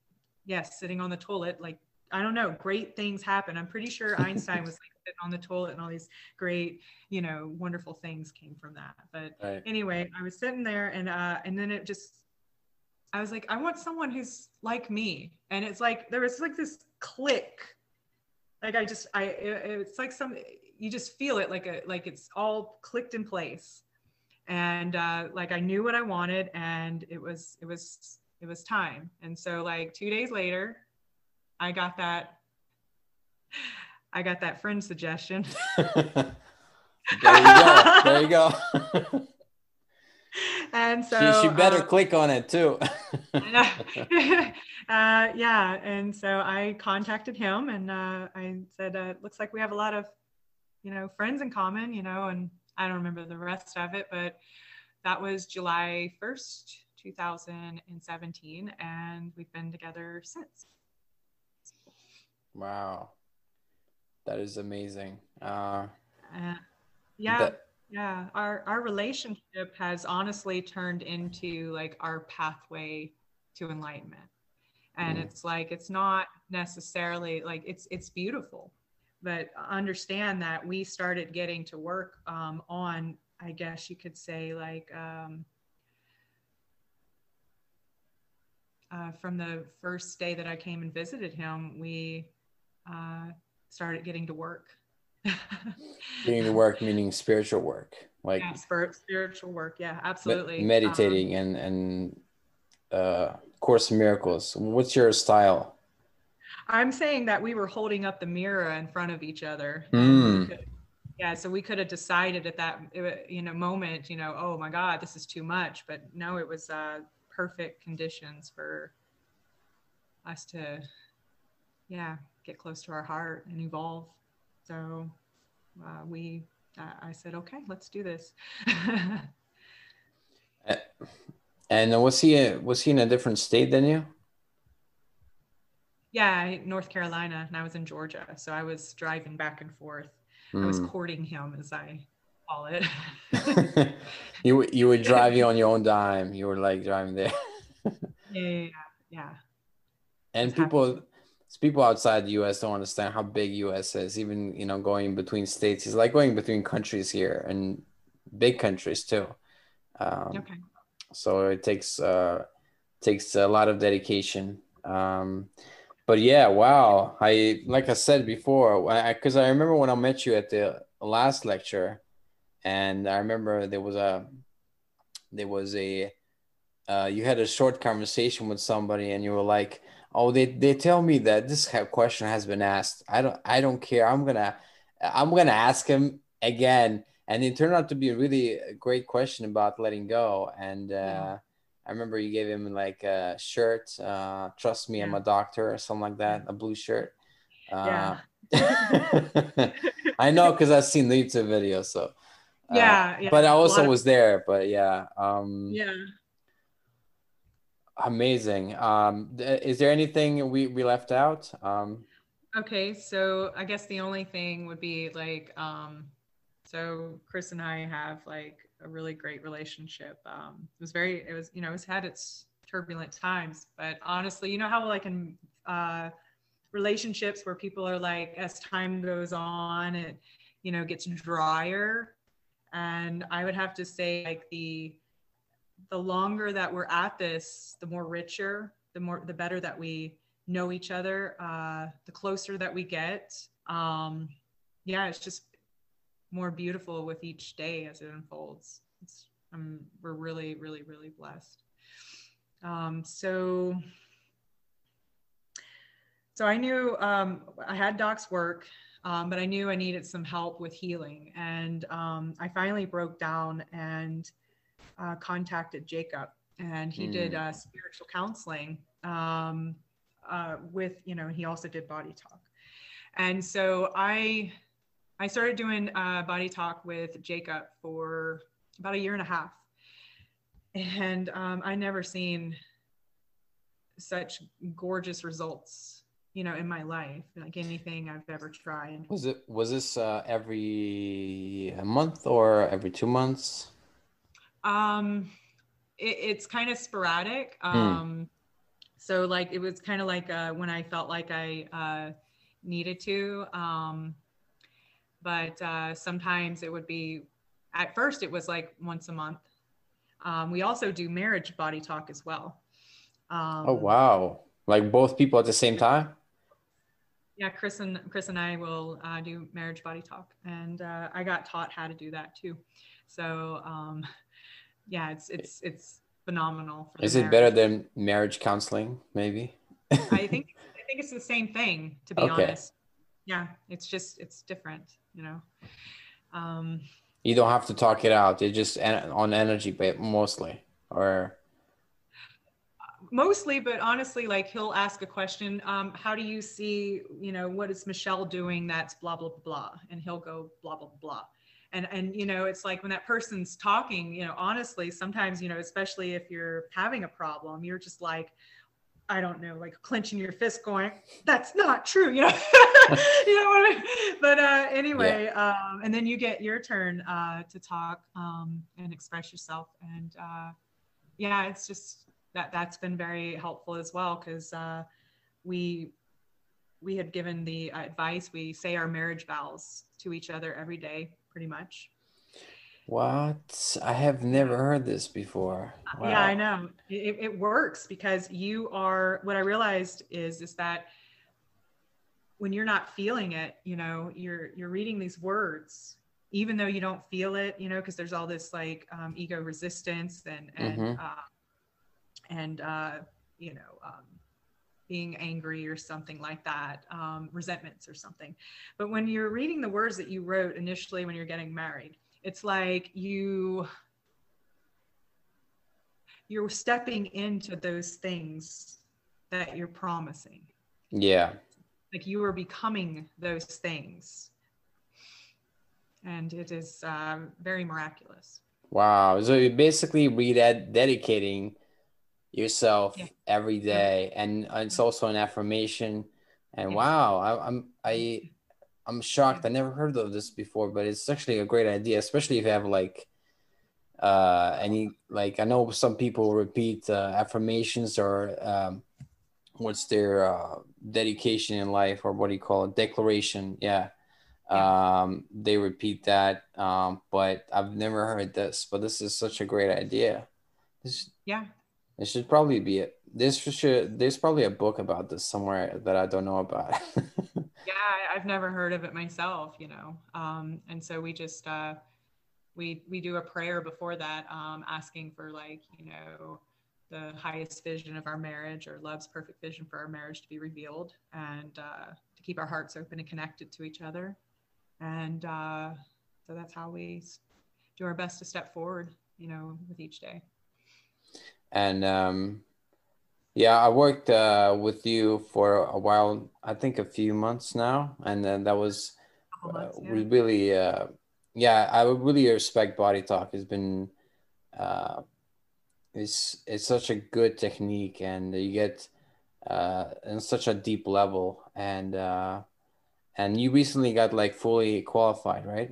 yes, sitting on the toilet, like I don't know, great things happen. I'm pretty sure Einstein was like sitting on the toilet and all these great, you know, wonderful things came from that. But right. anyway, I was sitting there and uh and then it just I was like, I want someone who's like me. And it's like there was like this click. Like I just I it, it's like some you just feel it like a like it's all clicked in place. And uh like I knew what I wanted and it was it was it was time. And so like 2 days later, I got that I got that friend suggestion. there you go. There you go. and so she, she better uh, click on it too. uh, yeah, and so I contacted him and uh, I said, uh, "Looks like we have a lot of, you know, friends in common, you know." And I don't remember the rest of it, but that was July first, 2017, and we've been together since. Wow. That is amazing. Uh, uh yeah. That- yeah. Our, our relationship has honestly turned into like our pathway to enlightenment. And mm. it's like, it's not necessarily like it's, it's beautiful, but understand that we started getting to work um, on, I guess you could say like, um, uh, from the first day that I came and visited him, we uh, started getting to work. getting to work meaning spiritual work, like yeah, spiritual work. Yeah, absolutely. Me- meditating um, and and uh, Course in Miracles. What's your style? I'm saying that we were holding up the mirror in front of each other. Mm. yeah, so we could have decided at that you know moment, you know, oh my God, this is too much. But no, it was uh, perfect conditions for us to, yeah, get close to our heart and evolve. So uh, we, uh, I said, okay, let's do this. and was he was he in a different state than you? Yeah, North Carolina, and I was in Georgia, so I was driving back and forth. Mm. I was hmm. courting him, as I call it. you you were driving on your own dime. You were like driving there. yeah, yeah, yeah. And people people outside the US don't understand how big US is. Even you know going between states is like going between countries here and big countries too. Um, okay. So it takes uh, takes a lot of dedication. Um, but yeah, wow! I like I said before, because I, I, remember when I met you at the last lecture, and I remember there was a there was a uh, you had a short conversation with somebody, and you were like, oh they, they tell me that this question has been asked. I don't i don't care. I'm gonna i'm gonna ask him again. And it turned out to be a really great question about letting go. And uh, yeah. i remember you gave him like a shirt uh, trust me yeah. i'm a doctor or something like that a blue shirt. Uh, yeah. i know because i've seen the youtube video so uh, yeah, yeah, but i also was there but yeah um yeah Amazing. Um, is there anything we, we left out? Um, okay, so I guess the only thing would be like, um, so Chris and I have like a really great relationship. Um, it was very, it was, you know, it's had its turbulent times, but honestly, you know how like in uh, relationships where people are like, as time goes on, it, you know, gets drier. And I would have to say like the, the longer that we're at this, the more richer, the more the better that we know each other, uh, the closer that we get. Um, yeah, it's just more beautiful with each day as it unfolds. It's, um, we're really, really, really blessed. Um, so, so I knew um, I had Doc's work, um, but I knew I needed some help with healing, and um, I finally broke down and uh, contacted Jacob, and he mm. did hmm. uh, spiritual counseling um, uh, with, you know, he also did body talk. And so I, I started doing uh, body talk with Jacob for about a year and a half. and um, I never seen such gorgeous results, you know, in my life, like anything I've ever tried. Was it was this uh, every month or every two months? Um, it, it's kind of sporadic. Hmm. Um, so like it was kind of like uh, when I felt like I uh, needed to. Um, but uh, sometimes it would be. At first, it was like once a month. Um, we also do marriage body talk as well. Um, Oh wow! Like both people at the same time? Yeah, Chris and Chris and I will uh, do marriage body talk, and uh, I got taught how to do that too. So um, yeah, it's it's it's phenomenal. For Is it better than marriage counseling? Maybe. I think I think it's the same thing. To be Okay. honest, yeah, it's just it's different, you know. Um, You don't have to talk it out. It's just en- on energy, but mostly. Or mostly but honestly like he'll ask a question um, how do you see you know what is michelle doing that's blah blah blah blah and he'll go blah blah blah and and you know it's like when that person's talking you know honestly sometimes you know especially if you're having a problem you're just like i don't know like clenching your fist going that's not true you know? You know what I mean? but uh anyway um and then you get your turn uh to talk um and express yourself. And uh yeah it's just that that's been very helpful as well because uh, we we had given the advice we say our marriage vows to each other every day pretty much what? I have never heard this before. yeah i know it, it works because you are what i realized is is that when you're not feeling it you know you're you're reading these words even though you don't feel it you know because there's all this like um, ego resistance and and Mhm. uh, and uh, you know um, being angry or something like that um, resentments or something but when you're reading the words that you wrote initially when you're getting married it's like you you're stepping into those things that you're promising Yeah. like you are becoming those things and it is uh, very miraculous Wow. So you basically read that dedicating yourself Yeah. every day, and it's also an affirmation. And Yes. wow, I, I'm I I'm shocked. I never heard of this before, but it's actually a great idea, especially if you have like uh any like I know some people repeat uh, affirmations or um what's their uh, dedication in life or what do you call it? Declaration. Yeah. Um they repeat that. Um but i've never heard this but this is such a great idea. This yeah it should probably be it this should there's probably a book about this somewhere that i don't know about. Yeah i've never heard of it myself you know um, and so we just uh, we we do a prayer before that um, asking for like you know the highest vision of our marriage or love's perfect vision for our marriage to be revealed and uh, to keep our hearts open and connected to each other. And uh, so that's how we do our best to step forward you know with each day and um yeah i worked uh with you for a while i think a few months now. And then that was uh, months, yeah. we really uh yeah i would really respect body talk. It's been uh it's it's such a good technique and you get uh in such a deep level. And uh and you recently got like fully qualified right?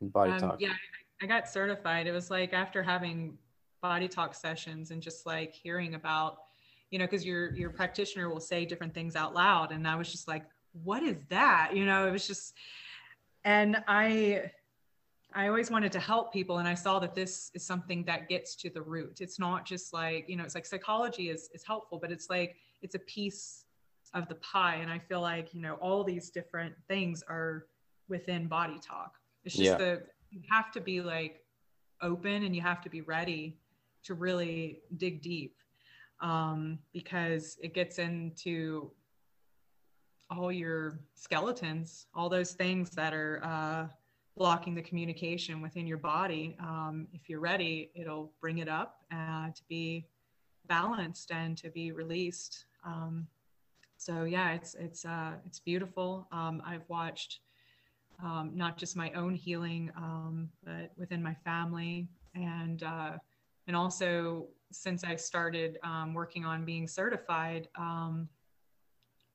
In body Um, talk. Yeah, I- I got certified. It was like after having body talk sessions and just like hearing about, you know, because your your practitioner will say different things out loud, and I was just like, what is that? You know, it was just, and I. I always wanted to help people, and I saw that this is something that gets to the root. It's not just like you know, it's like psychology is is helpful, but it's like it's a piece of the pie, and I feel like you know all these different things are within body talk. It's just Yeah. the you have to be like open and you have to be ready to really dig deep um, because it gets into all your skeletons, all those things that are uh, blocking the communication within your body. Um, if you're ready, it'll bring it up uh, to be balanced and to be released. Um, so yeah, it's it's uh, it's beautiful. Um, I've watched um, not just my own healing, um, but within my family and uh, and also since I started um, working on being certified, um,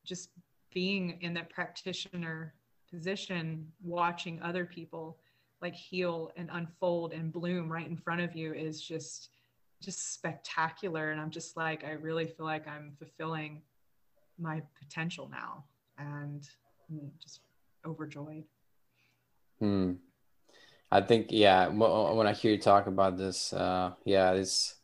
just being in that practitioner position, watching other people like heal and unfold and bloom right in front of you is just just spectacular and i'm just like i really feel like i'm fulfilling my potential now and I'm just overjoyed hmm. I think yeah when i hear you talk about this uh yeah it's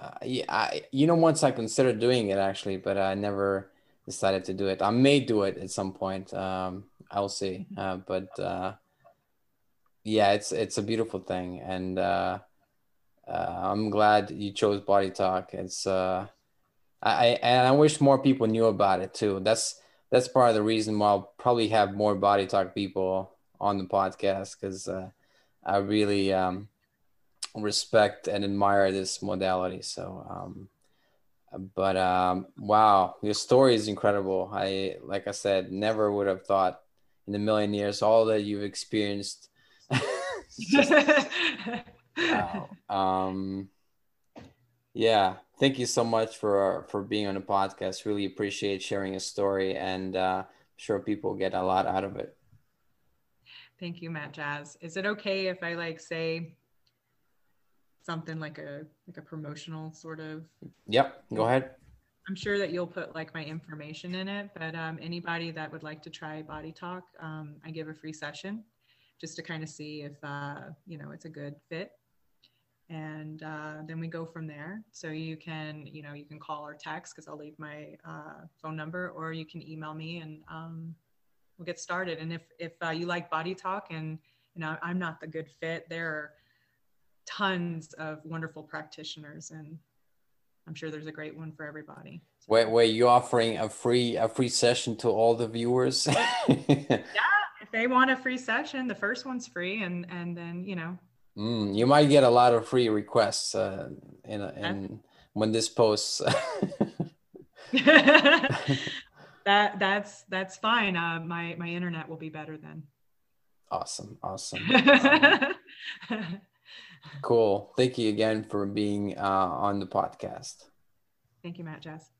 uh, yeah, I, you know, once I considered doing it actually, but I never decided to do it. I may do it at some point. Um, I'll see. Uh, but uh, yeah, it's it's a beautiful thing, and uh, uh I'm glad you chose Body Talk. It's uh, I and I wish more people knew about it too. That's that's part of the reason why I'll probably have more Body Talk people on the podcast because uh, I really um, respect and admire this modality. So, um, but um, wow, your story is incredible. I, like I said, never would have thought in a million years all that you've experienced. just, wow. Um, yeah, thank you so much for for being on the podcast. Really appreciate sharing a story, and uh, I'm sure people get a lot out of it. Thank you, Matt Jazz. Is it okay if I like say something like a like a promotional sort of? Yep go ahead. I'm sure that you'll put like my information in it but um, anybody that would like to try body talk um, i give a free session just to kind of see if uh, you know it's a good fit. And uh, then we go from there. So you can you know you can call or text because i'll leave my uh, phone number or you can email me and um, we'll get started and if if uh, you like body talk and you know i'm not the good fit there are tons of wonderful practitioners and I'm sure there's a great one for everybody. So. Wait, wait, you offering a free a free session to all the viewers? yeah, if they want a free session, the first one's free, and and then you know. Mm, you might get a lot of free requests uh, in in when this posts. that that's that's fine. Uh, my my internet will be better then. Awesome, awesome. Um, Cool. Thank you again for being uh, on the podcast. Thank you, Matt Jess.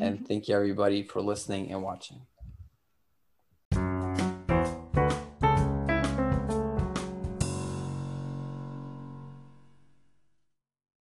and thank you, everybody, for listening and watching.